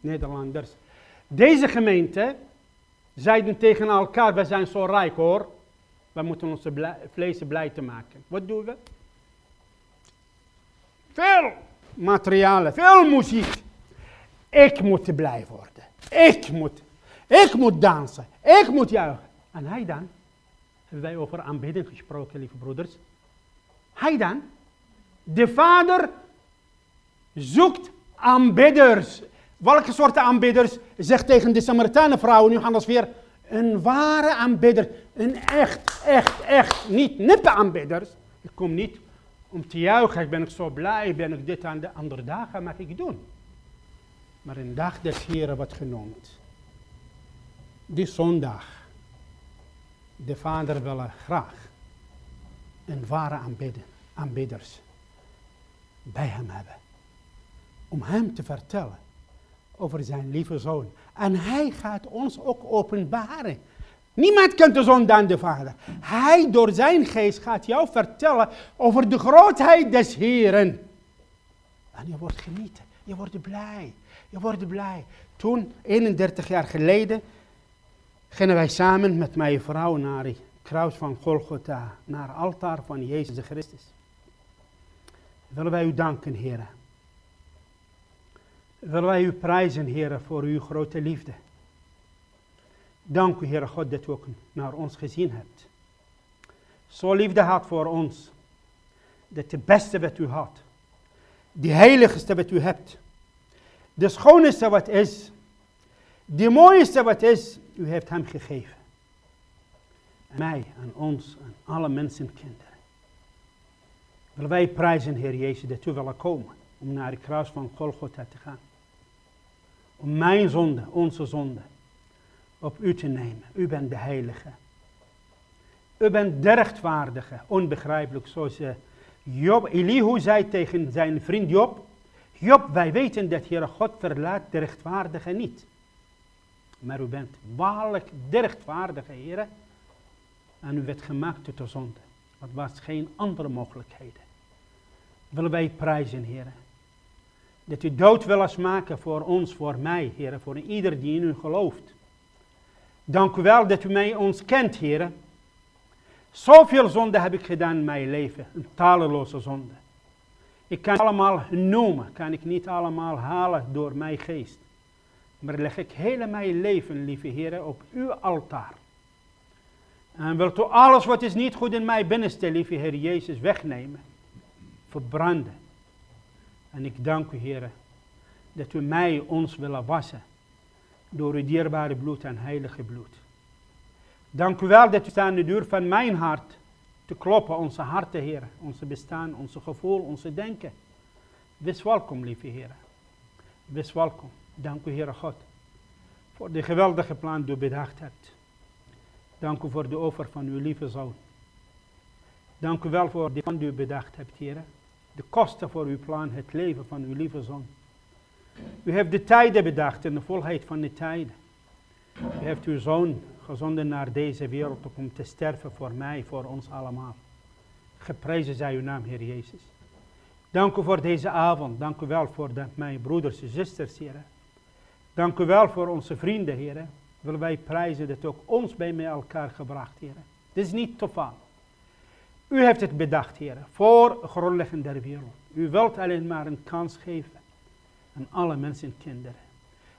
Nederlanders. Deze gemeente zeiden tegen elkaar, we zijn zo rijk hoor. We moeten onze vlees blij te maken. Wat doen we? Veel materialen, veel muziek. Ik moet blij worden. Ik moet. Ik moet dansen. Ik moet juichen. En hij dan? Hebben wij over aanbidding gesproken, lieve broeders? Hij dan? De vader zoekt aanbidders. Welke soorten aanbidders? Zegt tegen de Samaritanen vrouwen, nu gaan weer een ware aanbidder. Een echt, echt, echt, niet nippe aanbidders. Ik kom niet om te juichen, ik ben ik zo blij, ben ik dit aan de andere dagen mag ik doen. Maar een dag des Heren wordt genoemd. Die zondag. De Vader wil graag een ware aanbidden, aanbidders bij hem hebben. Om hem te vertellen over zijn lieve zoon. En hij gaat ons ook openbaren. Niemand kent de zoon dan de vader. Hij door zijn geest gaat jou vertellen over de grootheid des Heren. En je wordt genieten. Je wordt blij. Je wordt blij. Toen, 31 jaar geleden, gingen wij samen met mijn vrouw naar het kruis van Golgotha. Naar het altaar van Jezus Christus. Willen wij u danken, heren. Willen wij u prijzen, heren, voor uw grote liefde. Dank u, Heere God, dat u ook naar ons gezien hebt. Zo liefde had voor ons. Dat de beste wat u had. De heiligste wat u hebt. De schoonste wat is. De mooiste wat is. U heeft hem gegeven. En mij en ons en alle mensen kinderen. Willen wij prijzen, Heer Jezus, dat u willen komen. Om naar de kruis van Golgotha te gaan. Om mijn zonde, onze zonde op u te nemen. U bent de heilige. U bent de rechtvaardige, onbegrijpelijk zoals uh, Job, Elihu zei tegen zijn vriend Job. Job, wij weten dat Heer God verlaat de rechtvaardige niet. Maar u bent waarlijk de rechtvaardige Heer. En u werd gemaakt tot de zonde. Er was geen andere mogelijkheden. Willen wij prijzen, Heer. Dat u dood wil maken voor ons, voor mij, Heer. Voor ieder die in u gelooft. Dank u wel dat u mij ons kent, heren. Zoveel zonde heb ik gedaan in mijn leven, een taleloze zonde. Ik kan allemaal noemen, kan ik niet allemaal halen door mijn geest. Maar leg ik hele mijn leven, lieve heren, op uw altaar. En wilt u alles wat is niet goed in mij binnenste, lieve Heer Jezus, wegnemen. Verbranden. En ik dank u, heren, dat u mij ons willen wassen door uw dierbare bloed en heilige bloed. Dank u wel dat u aan de deur van mijn hart te kloppen, onze harten, Heer, onze bestaan, onze gevoel, onze denken. Wees welkom, lieve Heer. Wees welkom. Dank u, Heere God, voor de geweldige plan die u bedacht hebt. Dank u voor de offer van uw lieve zoon. Dank u wel voor de plan die u bedacht hebt, Heer. De kosten voor uw plan, het leven van uw lieve zoon. U heeft de tijden bedacht en de volheid van de tijden. U heeft uw zoon gezonden naar deze wereld om te sterven voor mij, voor ons allemaal. Geprezen zij uw naam, Heer Jezus. Dank u voor deze avond. Dank u wel voor de, mijn broeders en zusters, Heer. Dank u wel voor onze vrienden, Heer. Willen wij prijzen dat ook ons bij elkaar gebracht, Heer. Dit is niet toeval. U heeft het bedacht, Heer, voor grondlegging der wereld. U wilt alleen maar een kans geven aan alle mensenkinderen.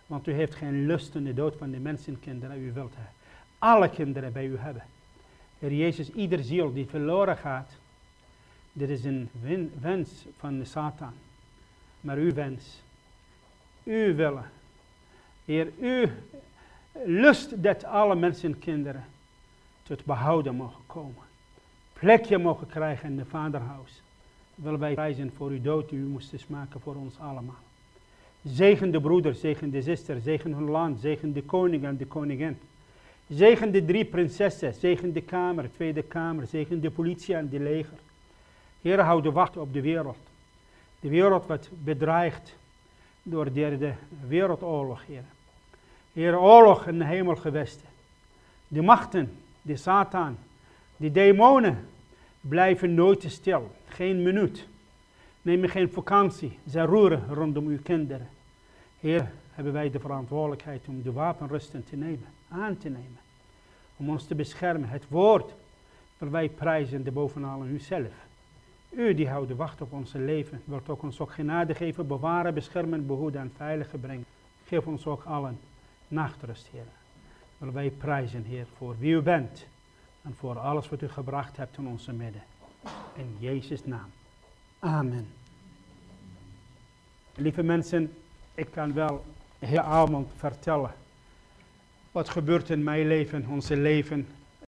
Want u heeft geen lust in de dood van de mensenkinderen. U wilt alle kinderen bij u hebben. Heer Jezus, ieder ziel die verloren gaat, dit is een wens van de Satan. Maar uw wens, uw willen, Heer, u lust dat alle mensenkinderen tot behouden mogen komen. Plekje mogen krijgen in de vaderhuis. Willen wij prijzen voor uw dood die u moest maken voor ons allemaal. Zegen de broeders, zegen de zuster, zegen hun land, zegen de koning en de koningin. Zegen de drie prinsessen, zegen de kamer, tweede kamer, zegen de politie en de leger. Heer, hou de wacht op de wereld. De wereld wordt bedreigd door de derde wereldoorlog, Heer. Heer, oorlog in de hemelgewesten. De machten, de Satan, de demonen blijven nooit stil. Geen minuut. Neem geen vakantie. Ze roeren rondom uw kinderen. Heer, hebben wij de verantwoordelijkheid om de wapenrusten te nemen, aan te nemen. Om ons te beschermen. Het woord wil wij prijzen de bovenal u zelf. U die houdt wacht op ons leven, wilt ook ons ook genade geven, bewaren, beschermen, behoeden en veilig brengen. Geef ons ook allen nachtrust, Heer. Wil wij prijzen, Heer, voor wie u bent en voor alles wat u gebracht hebt in onze midden. In Jezus' naam. Amen. Lieve mensen, ik kan wel de hele avond vertellen wat gebeurt in mijn leven, onze leven